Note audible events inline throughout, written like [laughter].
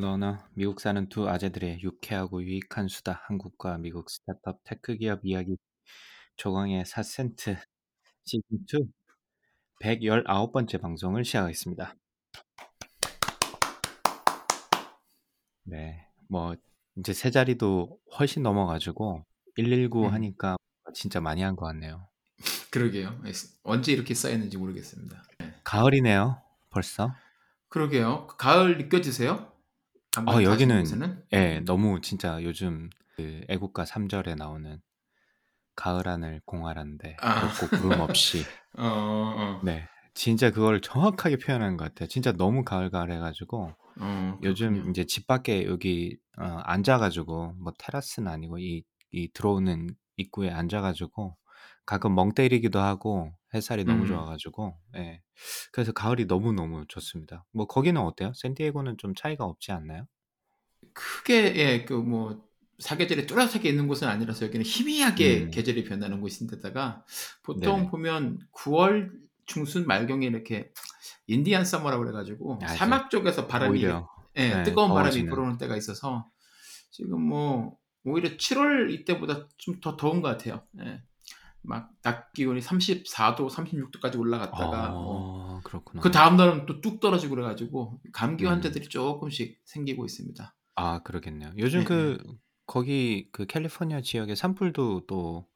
러너 미국 사는 두 아재들의 유쾌하고 유익한 수다 한국과 미국 스타트업 tech 기업 이야기 조광의 4센트 시즌2 119번째 방송을 시작하겠습니다. 네, 뭐 이제 세 자리도 훨씬 넘어가지고 119 음. 하니까 진짜 많이 한 것 같네요. 그러게요. 언제 이렇게 쌓였는지 모르겠습니다. 가을이네요, 벌써. 그러게요. 가을 느껴지세요? 어, 여기는 예, 너무 진짜 요즘 그 애국가 3절에 나오는 가을 하늘 공활한데 아. 곱고 구름 없이 [laughs] 어, 어, 네, 진짜 그걸 정확하게 표현한 것 같아요. 진짜 너무 가을가을 해가지고 어, 요즘. 이제 집 밖에 여기 어, 앉아가지고 뭐 테라스는 아니고 이, 이 들어오는 입구에 앉아가지고 가끔 멍 때리기도 하고 햇살이 너무 음. 좋아가지고 예. 그래서 가을이 너무 너무 좋습니다. 뭐 거기는 어때요? 샌디에고는 좀 차이가 없지 않나요? 크게 예, 그뭐 사계절이 뚜렷하게 있는 곳은 아니라서 여기는 희미하게 음. 계절이 변하는 곳인데다가 보통 네네. 보면 9월 중순 말경에 이렇게 인디안 서머라고 그래가지고 아, 사막 쪽에서 바람이 예, 네, 뜨거운 바람이. 불어오는 때가 있어서 지금 뭐 오히려 7월 이때보다 좀 더 더운 것 같아요. 예. 막 낮 기온이 34도, 36도까지 올라갔다가 뭐 어, 그렇구나. 그 다음 날은 또 뚝 떨어지고 그래가지고 감기 음. 환자들이 조금씩 생기고 있습니다. 아, 그러겠네요. 요즘 네, 그 거기 그 캘리포니아 지역의 산불도 또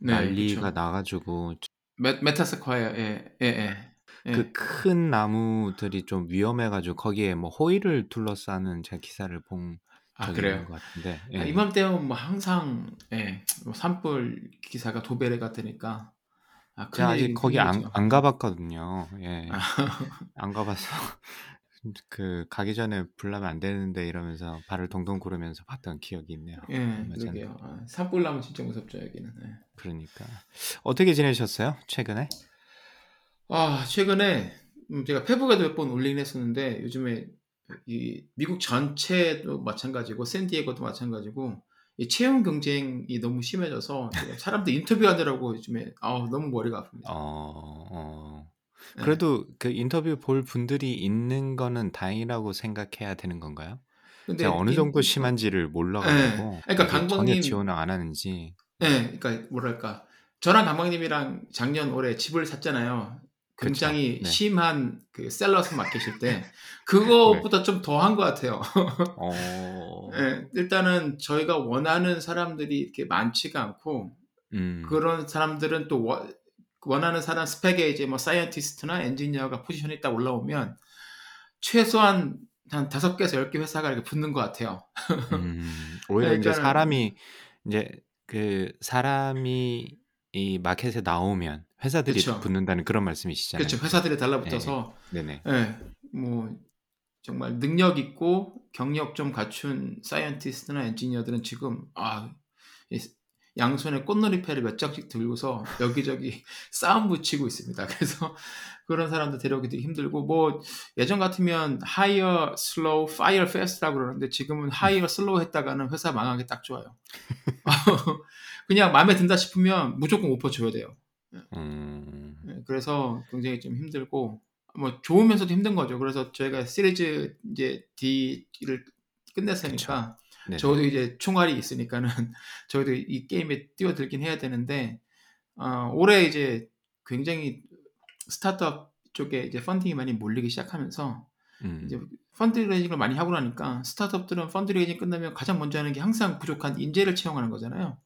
네, 난리가 그쵸. 나가지고 메, 메타세쿼이아, 예, 예, 예. 예. 그큰 나무들이 좀 위험해가지고 거기에 뭐 호일을 둘러싸는 제가 기사를 본 아, 그래요? 것 같은데. 아, 예. 이맘때면 뭐 항상 예, 뭐 산불 기사가 도배를 같으니까 아, 제가 아직 거기 안. 안 가봤거든요. 예. 아, [laughs] 안 가봐서 [laughs] 그 가기 전에 불나면 안 되는데 이러면서 발을 동동 구르면서 봤던 기억이 있네요. 예. 그러게요. 아, 산불 나면 진짜 무섭죠 여기는. 예. 그러니까 어떻게 지내셨어요? 최근에? 아, 최근에 음, 제가 페북에도 몇 번 올리긴 했었는데 요즘에 이 미국 전체도 마찬가지고 샌디에고도 마찬가지고 이 채용 경쟁이 너무 심해져서 [laughs] 사람들 인터뷰하느라고 요즘에 아, 너무 머리가 아픕니다. 어, 어. 예. 그래도 그 인터뷰 볼 분들이 있는 거는 다행이라고 생각해야 되는 건가요? 근데 어느 인- 정도 심한지를 몰라가지고 예. 그러니까 이게 전혀 강박님 지원을 안 하는지 예, 그러니까 뭐랄까 저랑 강박님이랑 작년 올해 집을 샀잖아요. 그쵸. 굉장히 네. 심한 그 seller's market일 때 [laughs] 그거보다 좀 더한 것 같아요. [laughs] 어, 예, 일단은 저희가 원하는 사람들이 이렇게 많지가 않고 음, 그런 사람들은 또 원, 원하는 사람 스펙에 이제 뭐 scientist나 엔지니어가 포지션이 딱 올라오면 최소한 한 다섯 개에서 열 개 회사가 이렇게 붙는 것 같아요. [laughs] 음, 오히려 이제 그러니까는 사람이 이제 그 사람이 이 마켓에 나오면 회사들이 그쵸. 붙는다는 그런 말씀이시잖아요. 그렇죠. 회사들이 달라붙어서 네네. 예, 뭐 정말 능력 있고 경력 좀 갖춘 scientist나 엔지니어들은 지금 아, 이 양손에 꽃놀이패를 몇 장씩 들고서 여기저기 [laughs] 싸움 붙이고 있습니다. 그래서 그런 사람들 데려오기 되게 힘들고 뭐 예전 같으면 hire slow, fire fast라고 그러는데 지금은 hire slow 했다가는 회사 망하기 딱 좋아요. [laughs] 그냥 마음에 든다 싶으면 무조건 오퍼 줘야 돼요. 음, 예, 그래서 굉장히 좀 힘들고 뭐 좋으면서도 힘든 거죠. 그래서 저희가 시리즈 이제 D를 끝냈으니까 네네. 저도 이제 총알이 있으니까는 [laughs] 저희도 이 게임에 뛰어들긴 해야 되는데 어, 올해 이제 굉장히 스타트업 쪽에 이제 펀딩이 많이 몰리기 시작하면서 음, 이제 펀드레이징을 많이 하고 나니까 스타트업들은 펀드레이징 끝나면 가장 먼저 하는 게 항상 부족한 인재를 채용하는 거잖아요.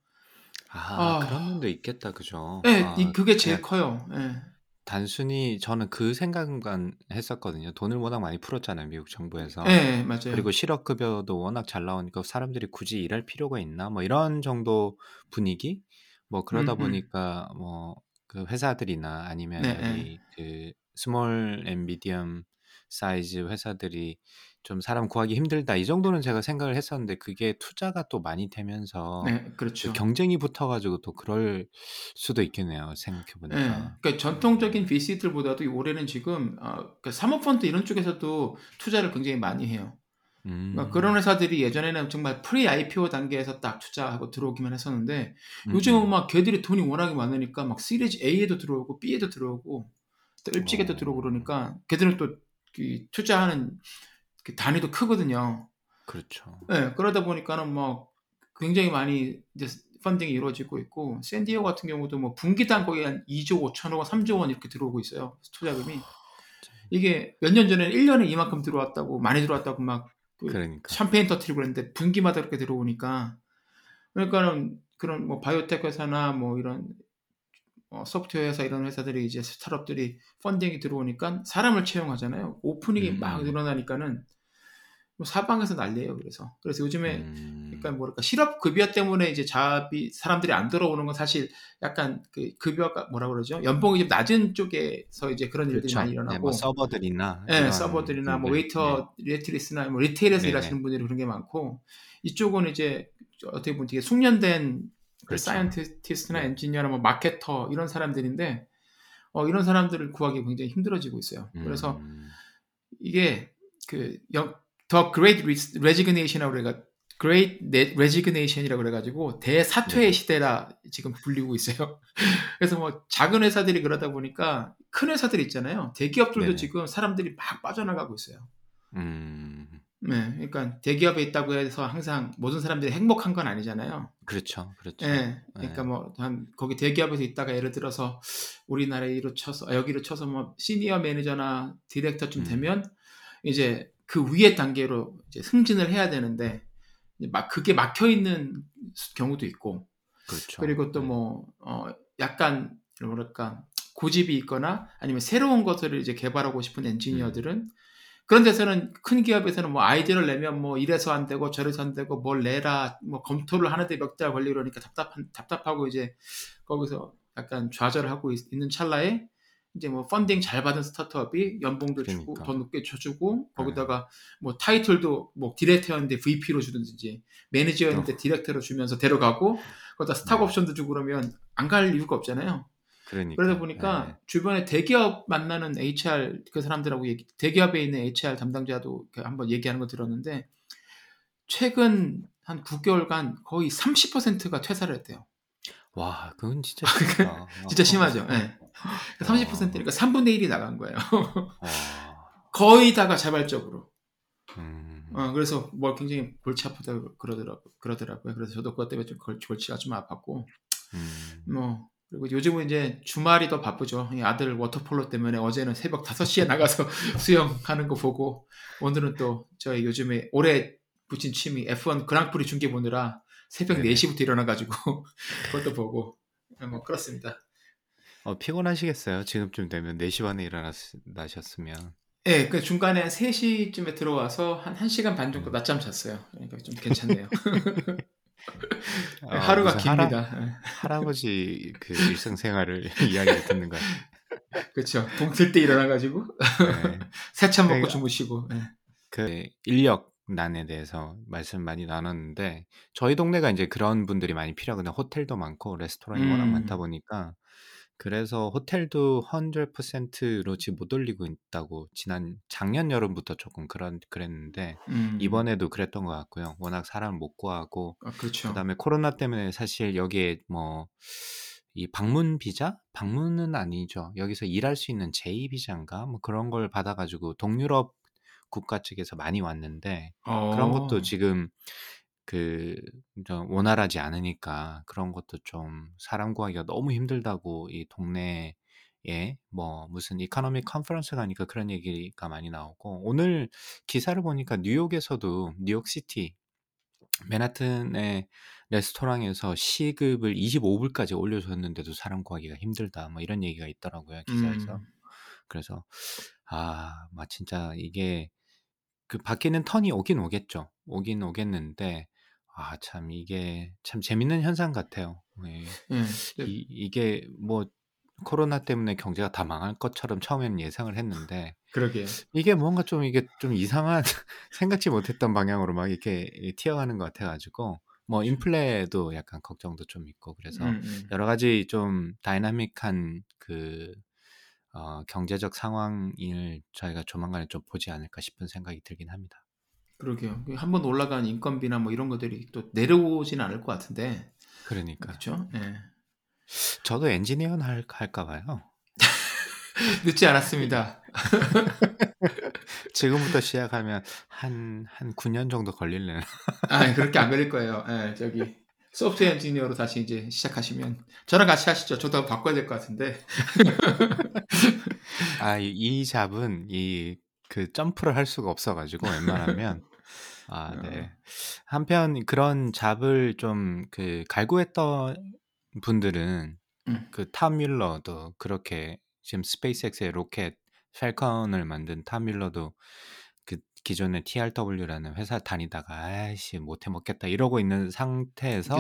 아, 아. 그런 면도 있겠다, 그죠? 네, 아, 이 그게 제일 그냥 커요. 예. 단순히 저는 그 생각만 했었거든요. 돈을 워낙 많이 풀었잖아요, 미국 정부에서. 예, 맞아요. 그리고 실업급여도 워낙 잘 나오니까 사람들이 굳이 일할 필요가 있나? 뭐 이런 정도 분위기? 뭐 그러다 음, 음. 보니까 뭐 그 회사들이나 아니면 네, 여기 그 small and medium size 회사들이 좀 사람 구하기 힘들다 이 정도는 제가 생각을 했었는데 그게 투자가 또 많이 되면서 네, 그 그렇죠. 경쟁이 붙어가지고 또 그럴 수도 있겠네요. 생각해 네, 보니까. 그러니까 전통적인 VC들보다도 올해는 지금 어, 그러니까 사모펀드 이런 쪽에서도 투자를 굉장히 많이 해요. 그러니까 음, 그런 회사들이 예전에는 정말 pre IPO 단계에서 딱 투자하고 들어오기만 했었는데 음, 요즘은 음. 막 걔들이 돈이 워낙에 많으니까 막 시리즈 A에도 들어오고 B에도 들어오고 또 일찍에도 들어오고 어, 그러니까 걔들은 또 그 투자하는 그 단위도 크거든요. 그렇죠. 네, 그러다 보니까는 뭐 굉장히 많이 이제 펀딩이 이루어지고 있고 샌디에고 같은 경우도 뭐 분기당 거의 한 2조 5천억 원, 3조 원 이렇게 들어오고 있어요. 투자금이. 이게 몇 년 전에는 1년에 이만큼 들어왔다고 많이 들어왔다고 막 그 그러니까. 샴페인 터트리고 그랬는데 분기마다 그렇게 들어오니까 그러니까는 그런 뭐 바이오텍 회사나 뭐 이런 어, 소프트웨어 회사 이런 회사들이 이제 스타트업들이 펀딩이 들어오니까 사람을 채용하잖아요. 오프닝이 음, 막 음. 늘어나니까는 뭐 사방에서 난리예요. 그래서 그래서 요즘에 음, 그러니까 뭐랄까 실업 급여 때문에 이제 job이 사람들이 안 들어오는 건 사실 약간 그 급여가 뭐라 그러죠? 연봉이 좀 낮은 쪽에서 이제 그런 일들이 그렇죠. 많이 네, 뭐 일어나고 서버들이나 예, 이런 서버들이나 뭐 분들. 네, 웨이터, 웨이트리스나 뭐 retail에서 네네. 일하시는 분들이 그런 게 많고 이쪽은 이제 어떻게 보면 되게 숙련된 그 그렇죠. scientist나 네. 엔지니어나 뭐 marketer 이런 사람들인데 어, 이런 사람들을 구하기 굉장히 힘들어지고 있어요. 그래서 음, 이게 그 영- The Great Resignation이라고 그래가 Great Resignation이라고 그래가지고 대사퇴의 네. 시대라 지금 불리고 있어요. [laughs] 그래서 뭐 작은 회사들이 그러다 보니까 큰 회사들 있잖아요. 대기업들도 네네. 지금 사람들이 막 빠져나가고 있어요. 음, 네, 그러니까 대기업에 있다고 해서 항상 모든 사람들이 행복한 건 아니잖아요. 그렇죠, 그렇죠. 예, 그러니까 네. 뭐한 거기 대기업에서 있다가 예를 들어서 우리나라에 이로 쳐서 아, 여기로 쳐서 뭐 시니어 매니저나 디렉터쯤 음. 되면 이제 그 위에 단계로 이제 승진을 해야 되는데 막 그게 막혀 있는 경우도 있고 그렇죠. 그리고 또 네. 뭐 어, 약간 뭐랄까 고집이 있거나 아니면 새로운 것들을 이제 개발하고 싶은 엔지니어들은 그런 데서는 큰 기업에서는 뭐 아이디어를 내면 뭐 이래서 안 되고 저래서 안 되고 뭘 내라 뭐 검토를 하는데 몇 달 걸리고 그러니까 답답한 답답하고 이제 거기서 약간 좌절을 하고 있, 는 찰나에 이제 뭐 펀딩 잘 받은 스타트업이 연봉도 주고 그러니까. 더 높게 줘주고 거기다가 뭐 타이틀도 뭐 디렉터였는데 VP로 주든지 매니저였는데 디렉터로 주면서 데려가고 거기다 스탁 네. 옵션도 주고 그러면 안 갈 이유가 없잖아요. 그러니까. 그러다 보니까 네. 주변에 대기업 만나는 HR 그 사람들하고 얘기, 대기업에 있는 HR 담당자도 그 한번 얘기하는 거 들었는데 최근 한 9개월간 거의 30%가 퇴사를 했대요. 와, 그건 진짜 [laughs] 심하다. 진짜 심하죠. 예. 어. 30%니까 3분의 1이 나간 거예요. 와, [laughs] 거의 다가 자발적으로. 음, 어, 그래서 뭐 굉장히 골치 아프다 그러더라고, 그러더라고요. 그래서 저도 그것 때문에 좀 골, 골치가 좀 아팠고, 음. 뭐, 그리고 요즘은 이제 주말이 더 바쁘죠. 이 아들 워터폴로 때문에 어제는 새벽 5시에 나가서 [laughs] 수영하는 거 보고, 오늘은 또 저희 요즘에 올해 붙인 취미 F1 그랑프리 중계 보느라 새벽 네네. 4시부터 일어나가지고 [laughs] 그것도 보고, 뭐, 그렇습니다. 어, 피곤하시겠어요? 지금쯤 되면 4시 반에 일어나셨으면. 예, 그 중간에 한 3시쯤에 들어와서 한 1시간 반 정도 음. 낮잠 잤어요. 그러니까 좀 괜찮네요. [laughs] 아, 하루가 할아- 깁니다. 예. 할아 버지 그 일상생활을 [laughs] 이야기를 듣는 거예요. 그렇죠. 동틀 때 일어나가지고 네. [laughs] 새참 먹고 그러니까- 주무시고. 예. 그 인력 난에 대해서 말씀 많이 나눴는데 저희 동네가 이제 그런 분들이 많이 필요하거든요. 호텔도 많고 레스토랑이 워낙 음. 많다 보니까 그래서 호텔도 100%로 지금 못 올리고 있다고 지난 작년 여름부터 조금 그런 그랬는데 음. 이번에도 그랬던 것 같고요. 워낙 사람 못 구하고 아, 그렇죠. 그다음에 코로나 때문에 사실 여기에 뭐 이 방문 비자? 방문은 아니죠. 여기서 일할 수 있는 제2 비자인가? 뭐 그런 걸 받아가지고 동유럽 국가 측에서 많이 왔는데 그런 것도 어. 지금 그좀 원활하지 않으니까 그런 것도 좀 사람 구하기가 너무 힘들다고 이 동네에 뭐 무슨 economic conference 가니까 그런 얘기가 많이 나오고 오늘 기사를 보니까 뉴욕에서도 뉴욕시티 맨하튼의 레스토랑에서 시급을 25불까지 올려줬는데도 사람 구하기가 힘들다. 뭐 이런 얘기가 있더라고요 기사에서. 음. 그래서 아, 막 진짜 이게 그 바뀌는 turn이 오긴 오겠죠. 오긴 오겠는데 아, 참 이게 참 재밌는 현상 같아요. 예. 예. 이, 이게 뭐 코로나 때문에 경제가 다 망할 것처럼 처음에는 예상을 했는데 그러게요. 이게 뭔가 좀 이게 좀 이상한 [laughs] 생각지 못했던 방향으로 막 이렇게 튀어가는 것 같아 가지고 뭐 인플레도 약간 걱정도 좀 있고 그래서 음, 음. 여러 가지 좀 다이나믹한 그 어, 경제적 상황을 저희가 조만간에 좀 보지 않을까 싶은 생각이 들긴 합니다. 그러게요. 한 번 올라간 인건비나 뭐 이런 것들이 또 내려오진 않을 것 같은데. 그러니까 그렇죠? 예. 저도 엔지니어는 할, 할까 봐요. [laughs] 늦지 않았습니다. [laughs] 지금부터 시작하면 한, 한 9년 정도 걸릴래나. 아, 그렇게 안 걸릴 거예요. 예, 저기 소프트웨어 엔지니어로 다시 이제 시작하시면 저랑 같이 하시죠. 저도 한번 바꿔야 될 것 같은데. [laughs] 아, 이, 이 job은 이 그 점프를 할 수가 없어가지고 웬만하면 아, 네. 한편 그런 job을 좀 그 갈구했던 분들은 음. 그탐 뮬러도 그렇게 지금 스페이스X의 로켓 팰컨을 만든 탐 뮬러도 그 기존의 TRW라는 회사 다니다가 아이씨 못해 먹겠다 이러고 있는 상태에서.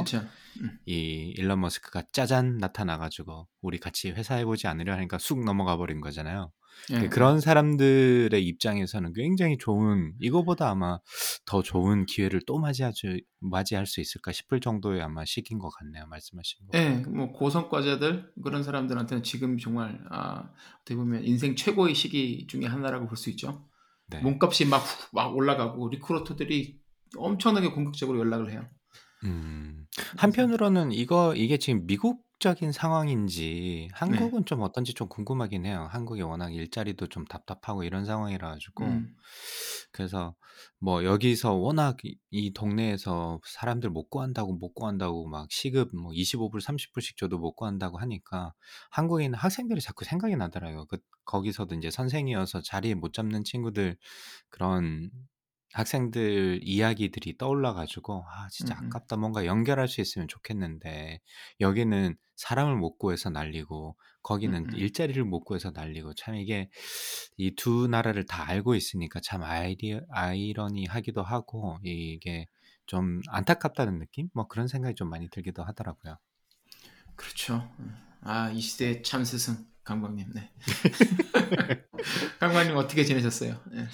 음. 이 일론 머스크가 짜잔 나타나가지고 우리 같이 회사 해보지 않으련 하니까 쑥 넘어가 버린 거잖아요. 예. 그런 사람들의 입장에서는 굉장히 좋은 이거보다 아마 더 좋은 기회를 또 맞이하지 맞이할 수 있을까 싶을 정도의 아마 시기인 것 같네요. 말씀하신 거. 예, 뭐 고성과자들 그런 사람들한테는 지금 정말 아, 어떻게 보면 인생 최고의 시기 중에 하나라고 볼 수 있죠. 네. 몸값이 막, 훅- 막 올라가고 리크루터들이 엄청나게 공격적으로 연락을 해요. 음. 한편으로는 이거 이게 지금 미국 적인 상황인지 한국은 좀 어떤지 좀 궁금하긴 해요. 한국이 워낙 일자리도 좀 답답하고 이런 상황이라 가지고 음, 그래서 뭐 여기서 워낙 이, 이 동네에서 사람들 못 구한다고 못 구한다고 막 시급 뭐 25불 30불씩 줘도 못 구한다고 하니까 한국에 있는 학생들이 자꾸 생각이 나더라고요. 그 거기서도 이제 선생이어서 자리 못 잡는 친구들 그런 학생들 이야기들이 떠올라 가지고 아 진짜 음, 음. 아깝다. 뭔가 연결할 수 있으면 좋겠는데 여기는 사람을 못 구해서 난리고 거기는 음, 음. 일자리를 못 구해서 난리고 참 이게 이두 나라를 다 알고 있으니까 참 아이디 아이러니하기도 하고 이게 좀 안타깝다는 느낌? 뭐 그런 생각이 좀 많이 들기도 하더라고요. 그렇죠. 아, 이 시대의 참 스승 강광님. 네. [laughs] [laughs] 강광님 어떻게 지내셨어요? 예.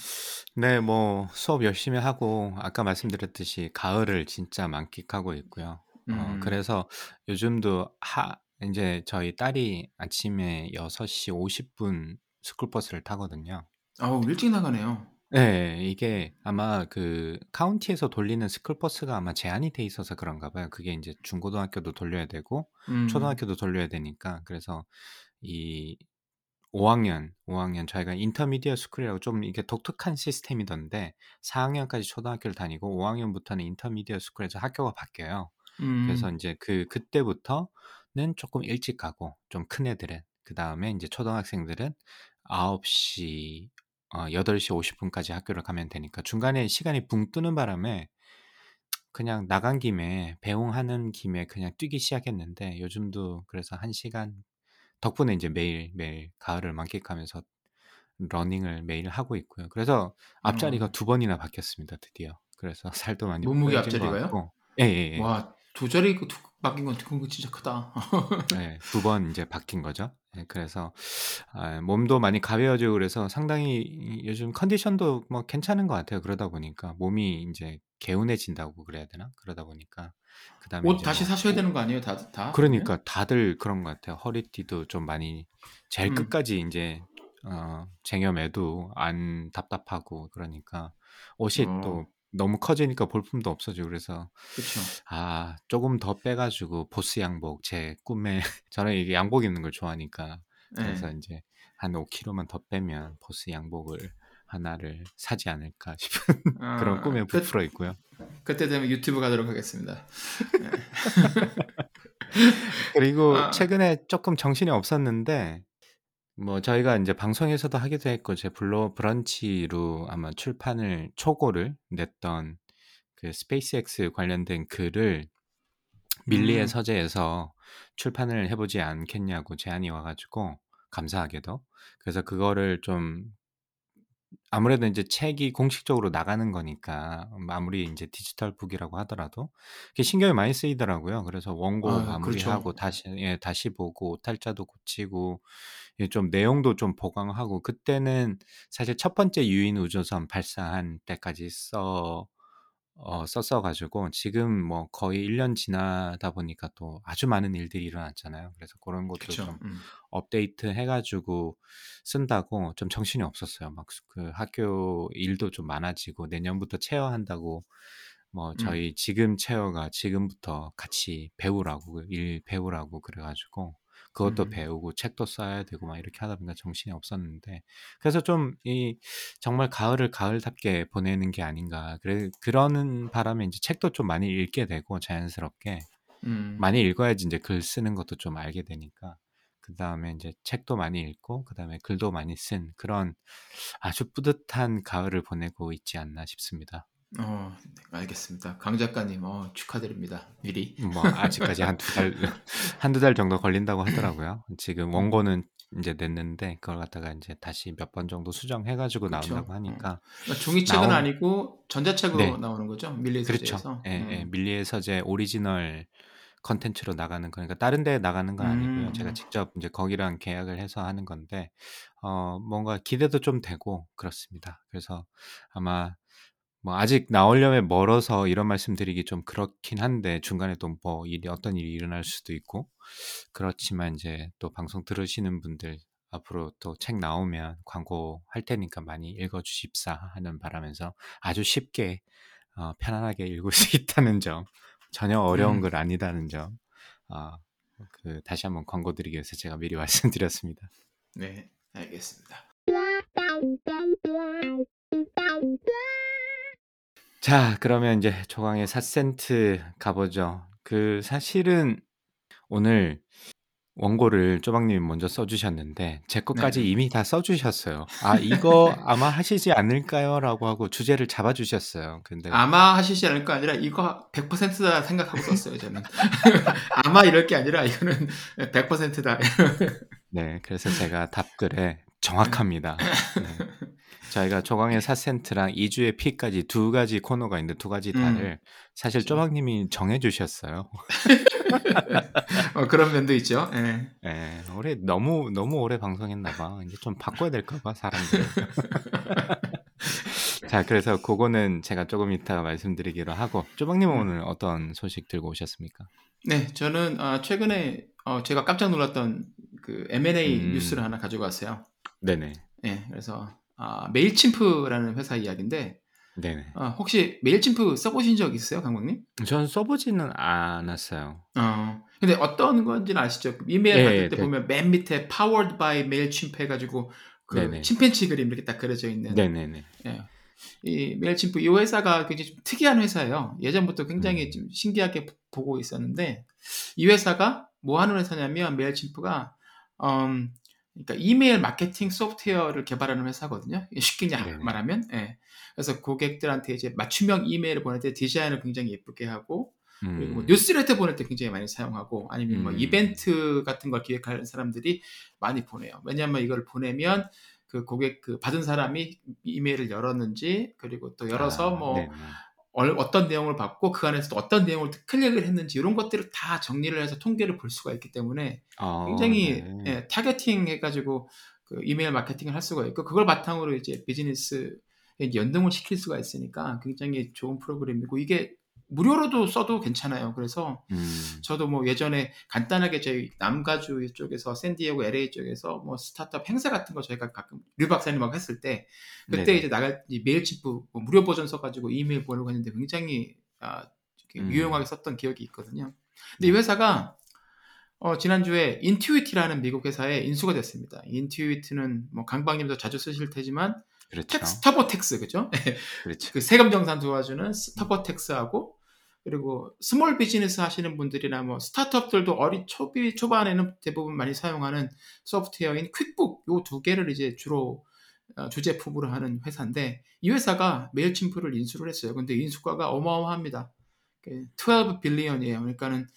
네, 뭐 수업 열심히 하고 아까 말씀드렸듯이 가을을 진짜 만끽하고 있고요. 어, 음, 그래서 요즘도 하 이제 저희 딸이 아침에 6시 50분 스쿨버스를 타거든요. 아우 일찍 나가네요. 네, 이게 아마 그 카운티에서 돌리는 스쿨버스가 아마 제한이 돼 있어서 그런가 봐요. 그게 이제 중고등학교도 돌려야 되고 음, 초등학교도 돌려야 되니까 그래서 이 5학년, 5학년 저희가 intermediate school이라고 좀 이게 독특한 시스템이던데 4학년까지 초등학교를 다니고 5학년부터는 intermediate school에서 학교가 바뀌어요. 그래서 음, 이제 그 그때부터는 조금 일찍 가고 좀 큰 애들은 그 다음에 이제 초등학생들은 9시 어, 8시 50분까지 학교를 가면 되니까 중간에 시간이 붕 뜨는 바람에 그냥 나간 김에 배웅하는 김에 그냥 뛰기 시작했는데 요즘도 그래서 한 시간 덕분에 이제 매일 매일 가을을 만끽하면서 러닝을 매일 하고 있고요. 그래서 앞자리가 어, 두 번이나 바뀌었습니다. 드디어. 그래서 [laughs] 살도 많이 몸무게 앞자리가요? 예, 예, 예. 와, 두 자리 그 두- 바뀐 건 그건 진짜 크다. [laughs] 네, 두 번 이제 바뀐 거죠. 예, 그래서 아, 몸도 많이 가벼워지고 그래서 상당히 이- 요즘 컨디션도 뭐 괜찮은 것 같아요. 그러다 보니까 몸이 이제 개운해진다고 그래야 되나? 그러다 보니까 그다음에 옷 다시 뭐 사셔야 호- 되는 거 아니에요? 다, 다? 그러니까 다들 그런 것 같아요. 허리띠도 좀 많이 제일 음, 끝까지 이제 어, 쟁여매도 안 답답하고 그러니까 옷이 어, 또 너무 커지니까 볼품도 없어지고 그래서 그쵸. 아 조금 더 빼가지고 보스 양복 제 꿈에 [laughs] 저는 이게 양복 입는 걸 좋아하니까 그래서 예. 이제 한 5kg만 더 빼면 보스 양복을 하나를 사지 않을까 [laughs] 싶은 그런 꿈에 아, 그, 부풀어 있고요. 그때 되면 유튜브 가도록 하겠습니다. 예. [laughs] 그리고 아, 최근에 조금 정신이 없었는데 뭐 저희가 이제 방송에서도 하기도 했고 제 블로 브런치로 아마 출판을 초고를 냈던 그 스페이스X 관련된 글을 밀리의 음, 서재에서 출판을 해보지 않겠냐고 제안이 와가지고 감사하게도 그래서 그거를 좀 아무래도 인제 책이 공식적으로 나가는 거니까 아무리 인제 디지털 북이라고 하더라도 그게 신경이 많이 쓰이더라고요. 그래서 원고 아 그렇죠. 마무리하고 다시 예 다시 보고 오탈자도 고치고 예 좀 내용도 좀 보강하고 그때는 사실 첫 번째 유인 우주선 발사한 때까지 써 어 썼어 가지고 지금 뭐 거의 1년 지나다 보니까 또 아주 많은 일들이 일어났잖아요. 그래서 고런 것도 그쵸. 좀 음. 업데이트 해 가지고 쓴다고 좀 정신이 없었어요. 막 그 학교 일도 좀 많아지고 내년부터 체어한다고 뭐 음. 저희 지금 체어가 지금부터 같이 배우라고 그일 배우라고 그래 가지고 그것도 음. 배우고 책도 써야 되고 막 이렇게 하다 보니까 정신이 없었는데 그래서 좀 이 정말 가을을 가을답게 보내는 게 아닌가. 그래 그러는 바람에 인제 책도 좀 많이 읽게 되고 자연스럽게 음. 많이 읽어야지 인제 글 쓰는 것도 좀 알게 되니까 그 다음에 인제 책도 많이 읽고 그 다음에 글도 많이 쓴 그런 아주 뿌듯한 가을을 보내고 있지 않나 싶습니다. 어 네 알겠습니다. 강 작가님 어 축하드립니다 미리. 뭐 아직까지 한 두 달 [laughs] 한두 달 정도 걸린다고 하더라고요. 지금 음. 원고는 인제 냈는데 그걸 갖다가 인제 다시 몇 번 정도 수정해 가지고 그쵸. 나온다고 어. 하니까 그러니까 종이책은 나온 아니고 전자책으로 네. 나오는 거죠? 밀리의 그렇죠. 서재에서? 예예. 음. 밀리의 서재 오리지널 콘텐츠로 나가는 거니까 다른 데에 나가는 건 아니고요. 제가 음. 직접 인제 거기랑 계약을 해서 하는 건데 어 뭔가 기대도 좀 되고 그렇습니다. 그래서 아마 뭐 아직 나오려면 멀어서 이런 말씀드리기 좀 그렇긴 한데 중간에 또 뭐 일이 어떤 일이 일어날 수도 있고 그렇지만 인제 또 방송 들으시는 분들 앞으로 또 책 나오면 광고 할 테니까 많이 읽어 주십사 하는 바라면서 아주 쉽게 어 편안하게 읽을 수 [laughs] 있다는 점, 전혀 어려운 음. 글 아니다는 점아그 다시 한번 광고 드리기 위해서 제가 미리 [laughs] 말씀드렸습니다. 네 알겠습니다. [laughs] 자 그러면 인제 조강의 4센트 가 보죠. 그 사실은 오늘 원고를 쪼박 님이 먼저 써 주셨는데 제 것까지 네네. 이미 다 써 주셨어요. "아 이거 아마 하시지 않을까요?"라고 하고 주제를 잡아 주셨어요. 근데 아마 하시지 않을 거 아니라 이거 100%다 생각하고 썼어요 저는. [laughs] 아마 이럴 게 아니라 이거는 100%다. 네. 그래서 제가 [laughs] 답글에 정확합니다. 네. 저희가 조강의 4센트랑 2 주의 피까지 두 가지 코너가 있는데 두 가지 다를 음. 사실 그쵸. 쪼박 님이 정해 주셨어요. [laughs] 어 그런 면도 있죠. 예. 예. 올해 너무, 너무 오래 방송했나 봐. 인제 좀 바꿔야 될까 봐 사람들. [laughs] 자 그래서 고거는 제가 쪼금 이따가 말씀드리기로 하고 쪼박 님은 음. 오늘 어떤 소식 들고 오셨습니까? 네. 저는 아 최근에 어 제가 깜짝 놀랐던 그 M&A 음. 뉴스를 하나 가지고 왔어요. 네네. 예. 그래서 아 메일침프라는 회사 이야기인데 네네. 어 혹시 Mailchimp 써 보신 적 있으세요 강박님? 저는 써 보지는 않았어요. 어. 근데 어떤 건지는 아시죠? 이메일 예예. 받을 때 네. 보면 맨 밑에 powered by Mailchimp 해 가지고 그 네네. 침팬지 그림 이렇게 딱 그려져 있는 네네네. 예. 이 Mailchimp 이 회사가 굉장히 좀 특이한 회사예요. 예전부터 굉장히 음. 좀 신기하게 보고 있었는데 이 회사가 뭐 하는 회사냐면 Mailchimp가 음 그러니까 이메일 마케팅 소프트웨어를 개발하는 회사거든요. 쉽게 네네. 말하면. 예. 그래서 고객들한테 이제 맞춤형 이메일을 보낼 때 디자인을 굉장히 예쁘게 하고 그리고 뭐 음. 뉴스레터 보낼 때 굉장히 많이 사용하고 아니면 뭐 음. 이벤트 같은 걸 기획하는 사람들이 많이 보내요. 왜냐하면 이걸 보내면 그 고객 그 받은 사람이 이메일을 열었는지 그리고 또 열어서 아 뭐 네네. 얼 어떤 내용을 받고 그 안에서 또 어떤 내용을 클릭을 했는지 이런 것들을 다 정리를 해서 통계를 볼 수가 있기 때문에 아 굉장히 네. 예 targeting 해 가지고 그 이메일 마케팅을 할 수가 있고 그걸 바탕으로 이제 비즈니스에 연동을 시킬 수가 있으니까 굉장히 좋은 프로그램이고 이게 무료로도 써도 괜찮아요. 그래서 음. 저도 뭐 예전에 간단하게 저희 남가주 이쪽에서 샌디에고 LA 쪽에서 뭐 스타트업 행사 같은 거 저희가 가끔 류 박사님하고 했을 때 그때 네네. 이제 나갈 이 메일침프 뭐 무료 버전 써 가지고 이메일 보내고 했는데 굉장히 아 음. 유용하게 썼던 기억이 있거든요. 근데 이 네. 회사가 어 지난주에 Intuit이라는 미국 회사에 인수가 됐습니다. Intuit은 뭐 강박님도 자주 쓰실 테지만 그렇죠. tax TurboTax 그죠? [laughs] 그렇죠. 그 세금 정산 도와주는 TurboTax하고 그리고 small business 하시는 분들이나 뭐 스타트업들도 어린 초비 초반에는 대부분 많이 사용하는 소프트웨어인 QuickBook 요 두 개를 이제 주로 어, 주제품으로 하는 회사인데 이 회사가 Mailchimp를 인수를 했어요. 근데 인수가가 어마어마합니다. 12 billion이에요. 그러니까는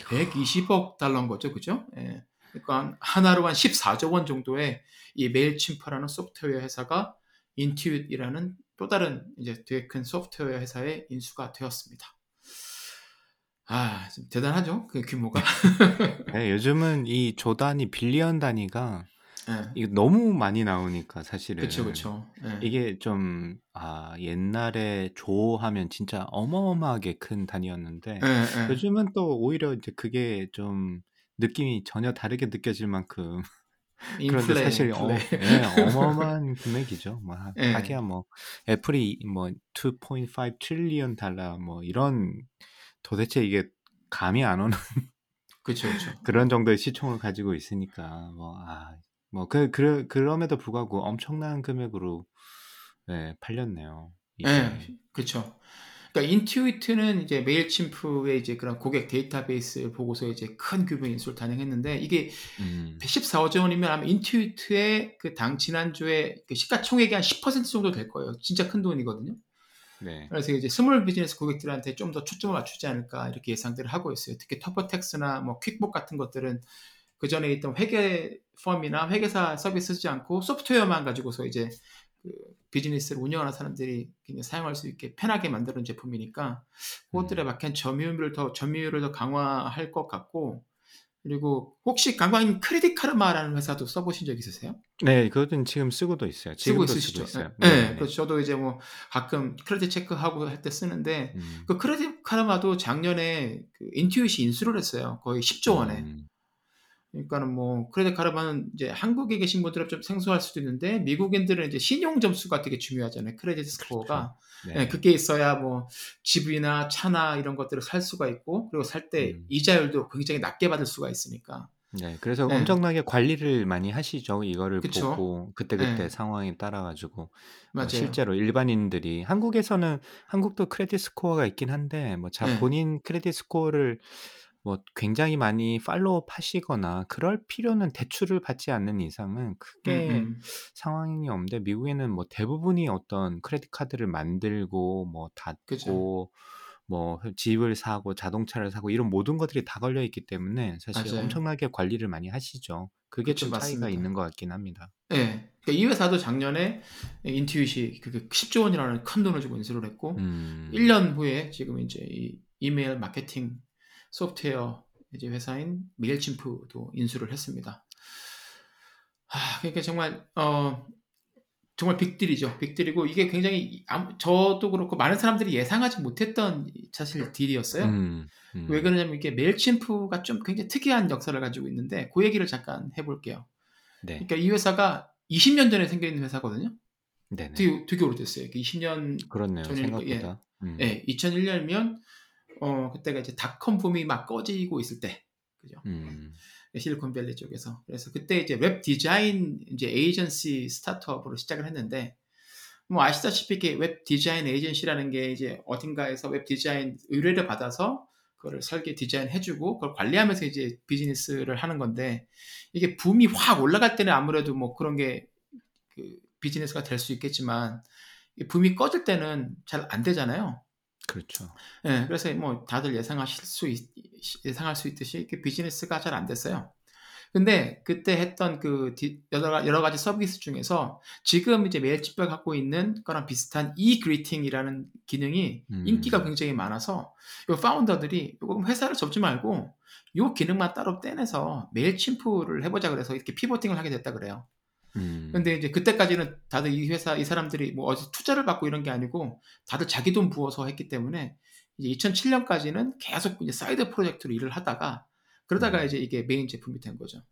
120억 달러인 거죠, 그죠? 예. 그러니까 한화로 한 14조 원 정도의 이 Mailchimp라는 소프트웨어 회사가 Intuit이라는 또 다른 이제 되게 큰 소프트웨어 회사의 인수가 되었습니다. 아, 좀 대단하죠? 그 규모가. [laughs] 네, 요즘은 이 조단위 billion 단위가 예. 이거 너무 많이 나오니까 사실은 그쵸, 그쵸. 예. 이게 좀 아, 옛날에 조 하면 진짜 어마어마하게 큰 단위였는데 예, 예. 요즘은 또 오히려 이제 그게 좀 느낌이 전혀 다르게 느껴질 만큼 그런데 사실 어, 인플레. 예, [laughs] 어마어마한 금액이죠. 뭐 하- 예. 하기야 뭐 애플이 뭐 2.5 트릴리언 달러 뭐 이런 도대체 이게 감이 안 오는 [laughs] 그쵸, 그쵸. 그런 정도의 시총을 가지고 있으니까 뭐 아, 뭐 그, 그 그럼에도 불구하고 엄청난 금액으로 네, 팔렸네요. 이게 예, 그쵸. 그러니까 인투이트는 이제 메일침프의 이제 그런 고객 데이터베이스 보고서 이제 큰 규모의 인수를 단행했는데 이게 음, 114조 원이면 아마 Intuit의 그 당 지난주에 그 시가총액이 한 10% 정도 될 거예요. 진짜 큰 돈이거든요. 네. 그래서 이제 small business 고객들한테 좀 더 초점을 맞추지 않을까 이렇게 예상들을 하고 있어요. 특히 TurboTax나 뭐 QuickBook 같은 것들은 그 전에 있던 회계 firm이나 회계사 서비스 쓰지 않고 소프트웨어만 가지고서 이제 그 비즈니스를 운영하는 사람들이 굉장히 사용할 수 있게 편하게 만드는 제품이니까 그것들에 음. 맞게 점유율을 더 점유율을 더 강화할 것 같고 그리고 혹시 강박님 Credit Karma라는 회사도 써보신 적 있으세요? 네, 그것은 지금 쓰고도 있어요. 쓰고 지금도 있으시죠? 쓰고 있어요. 네, 네, 네. 네. 그래서 저도 이제 뭐 가끔 credit check하고 할 때 쓰는데 음, 그 Credit Karma도 작년에 그 Intuit이 인수를 했어요. 거의 10조 원에. 음, 그러니까는 뭐 Credit Karma는 이제 한국에 계신 분들은 좀 생소할 수도 있는데 미국인들은 이제 신용 점수가 되게 중요하잖아요. credit score가. 네. 예, 그게 있어야 뭐 집이나 차나 이런 것들을 살 수가 있고 그리고 살때 음. 이자율도 굉장히 낮게 받을 수가 있으니까. 네, 그래서 네. 엄청나게 관리를 많이 하시죠. 이거를 그쵸. 보고 그때 그때 네. 상황에 따라 가지고. 뭐 실제로 일반인들이 한국에서는 한국도 크레딧 스코어가 있긴 한데 뭐자 네. 본인 크레딧 스코어를 뭐 굉장히 많이 팔로우 하시거나 그럴 필요는 대출을 받지 않는 이상은 음, 크게 음. 상황이 없는데 미국에는 뭐 대부분이 어떤 크레딧 카드를 만들고 뭐. 닫고 뭐 집을 사고 자동차를 사고 이런 모든 것들이 다 걸려 있기 때문에 사실 맞아요. 엄청나게 관리를 많이 하시죠. 그게 그쵸, 좀 차이가 맞습니다. 있는 것 같긴 합니다. 예. 그러니까 이 회사도 작년에 인투잇이 그 10조 원이라는 큰 돈을 주고 인수를 했고 음, 1년 후에 지금 이제 이 이메일 마케팅 소프트웨어 이제 회사인 메일침프도 인수를 했습니다. 아, 그러니까 정말 어 정말 빅딜이죠. 빅딜이고 이게 굉장히 아무- 저도 그렇고 많은 사람들이 예상하지 못했던 사실 딜이었어요. 음, 음, 왜 그러냐면 이게 메일침프가 좀 굉장히 특이한 역사를 가지고 있는데 그 얘기를 잠깐 해볼게요. 네, 그러니까 이 회사가 20년 전에 생겨 있는 회사거든요. 네네. 되게, 되게 오래됐어요. 20년 그렇네요. 전이니까, 생각보다. 음, 예, 2001년이면 어 그때가 이제 닷컴 붐이 막 꺼지고 있을 때, 그죠? 음, 실리콘밸리 쪽에서 그래서 그때 이제 웹 디자인 이제 에이전시 스타트업으로 시작을 했는데 뭐 아시다시피 이게 웹 디자인 에이전시라는 게 이제 어딘가에서 웹 디자인 의뢰를 받아서 그거를 설계 디자인 해주고 그걸 관리하면서 이제 비즈니스를 하는 건데 이게 붐이 확 올라갈 때는 아무래도 뭐 그런 게 그 비즈니스가 될 수 있겠지만 이 붐이 꺼질 때는 잘 안 되잖아요. 그렇죠. 예, 그래서 뭐 다들 예상하실 수 있, 예상할 수 있듯이 비즈니스가 잘 안 됐어요. 근데 그때 했던 그 디- 여러, 가- 여러 가지 서비스 중에서 지금 이제 메일칩을 갖고 있는 거랑 비슷한 e-greeting이라는 기능이 음. 인기가 굉장히 많아서 요 파운더들이 이거 회사를 접지 말고 요 기능만 따로 떼내서 Mailchimp를 해보자 그래서 이렇게 pivoting을 하게 됐다 그래요. 음, 근데 이제 그때까지는 다들 이 회사 이 사람들이 뭐 어디 투자를 받고 이런 게 아니고 다들 자기 돈 부어서 했기 때문에 이제 2007년까지는 계속 이제 side project로 일을 하다가 그러다가 음. 이제 이게 메인 제품이 된 거죠.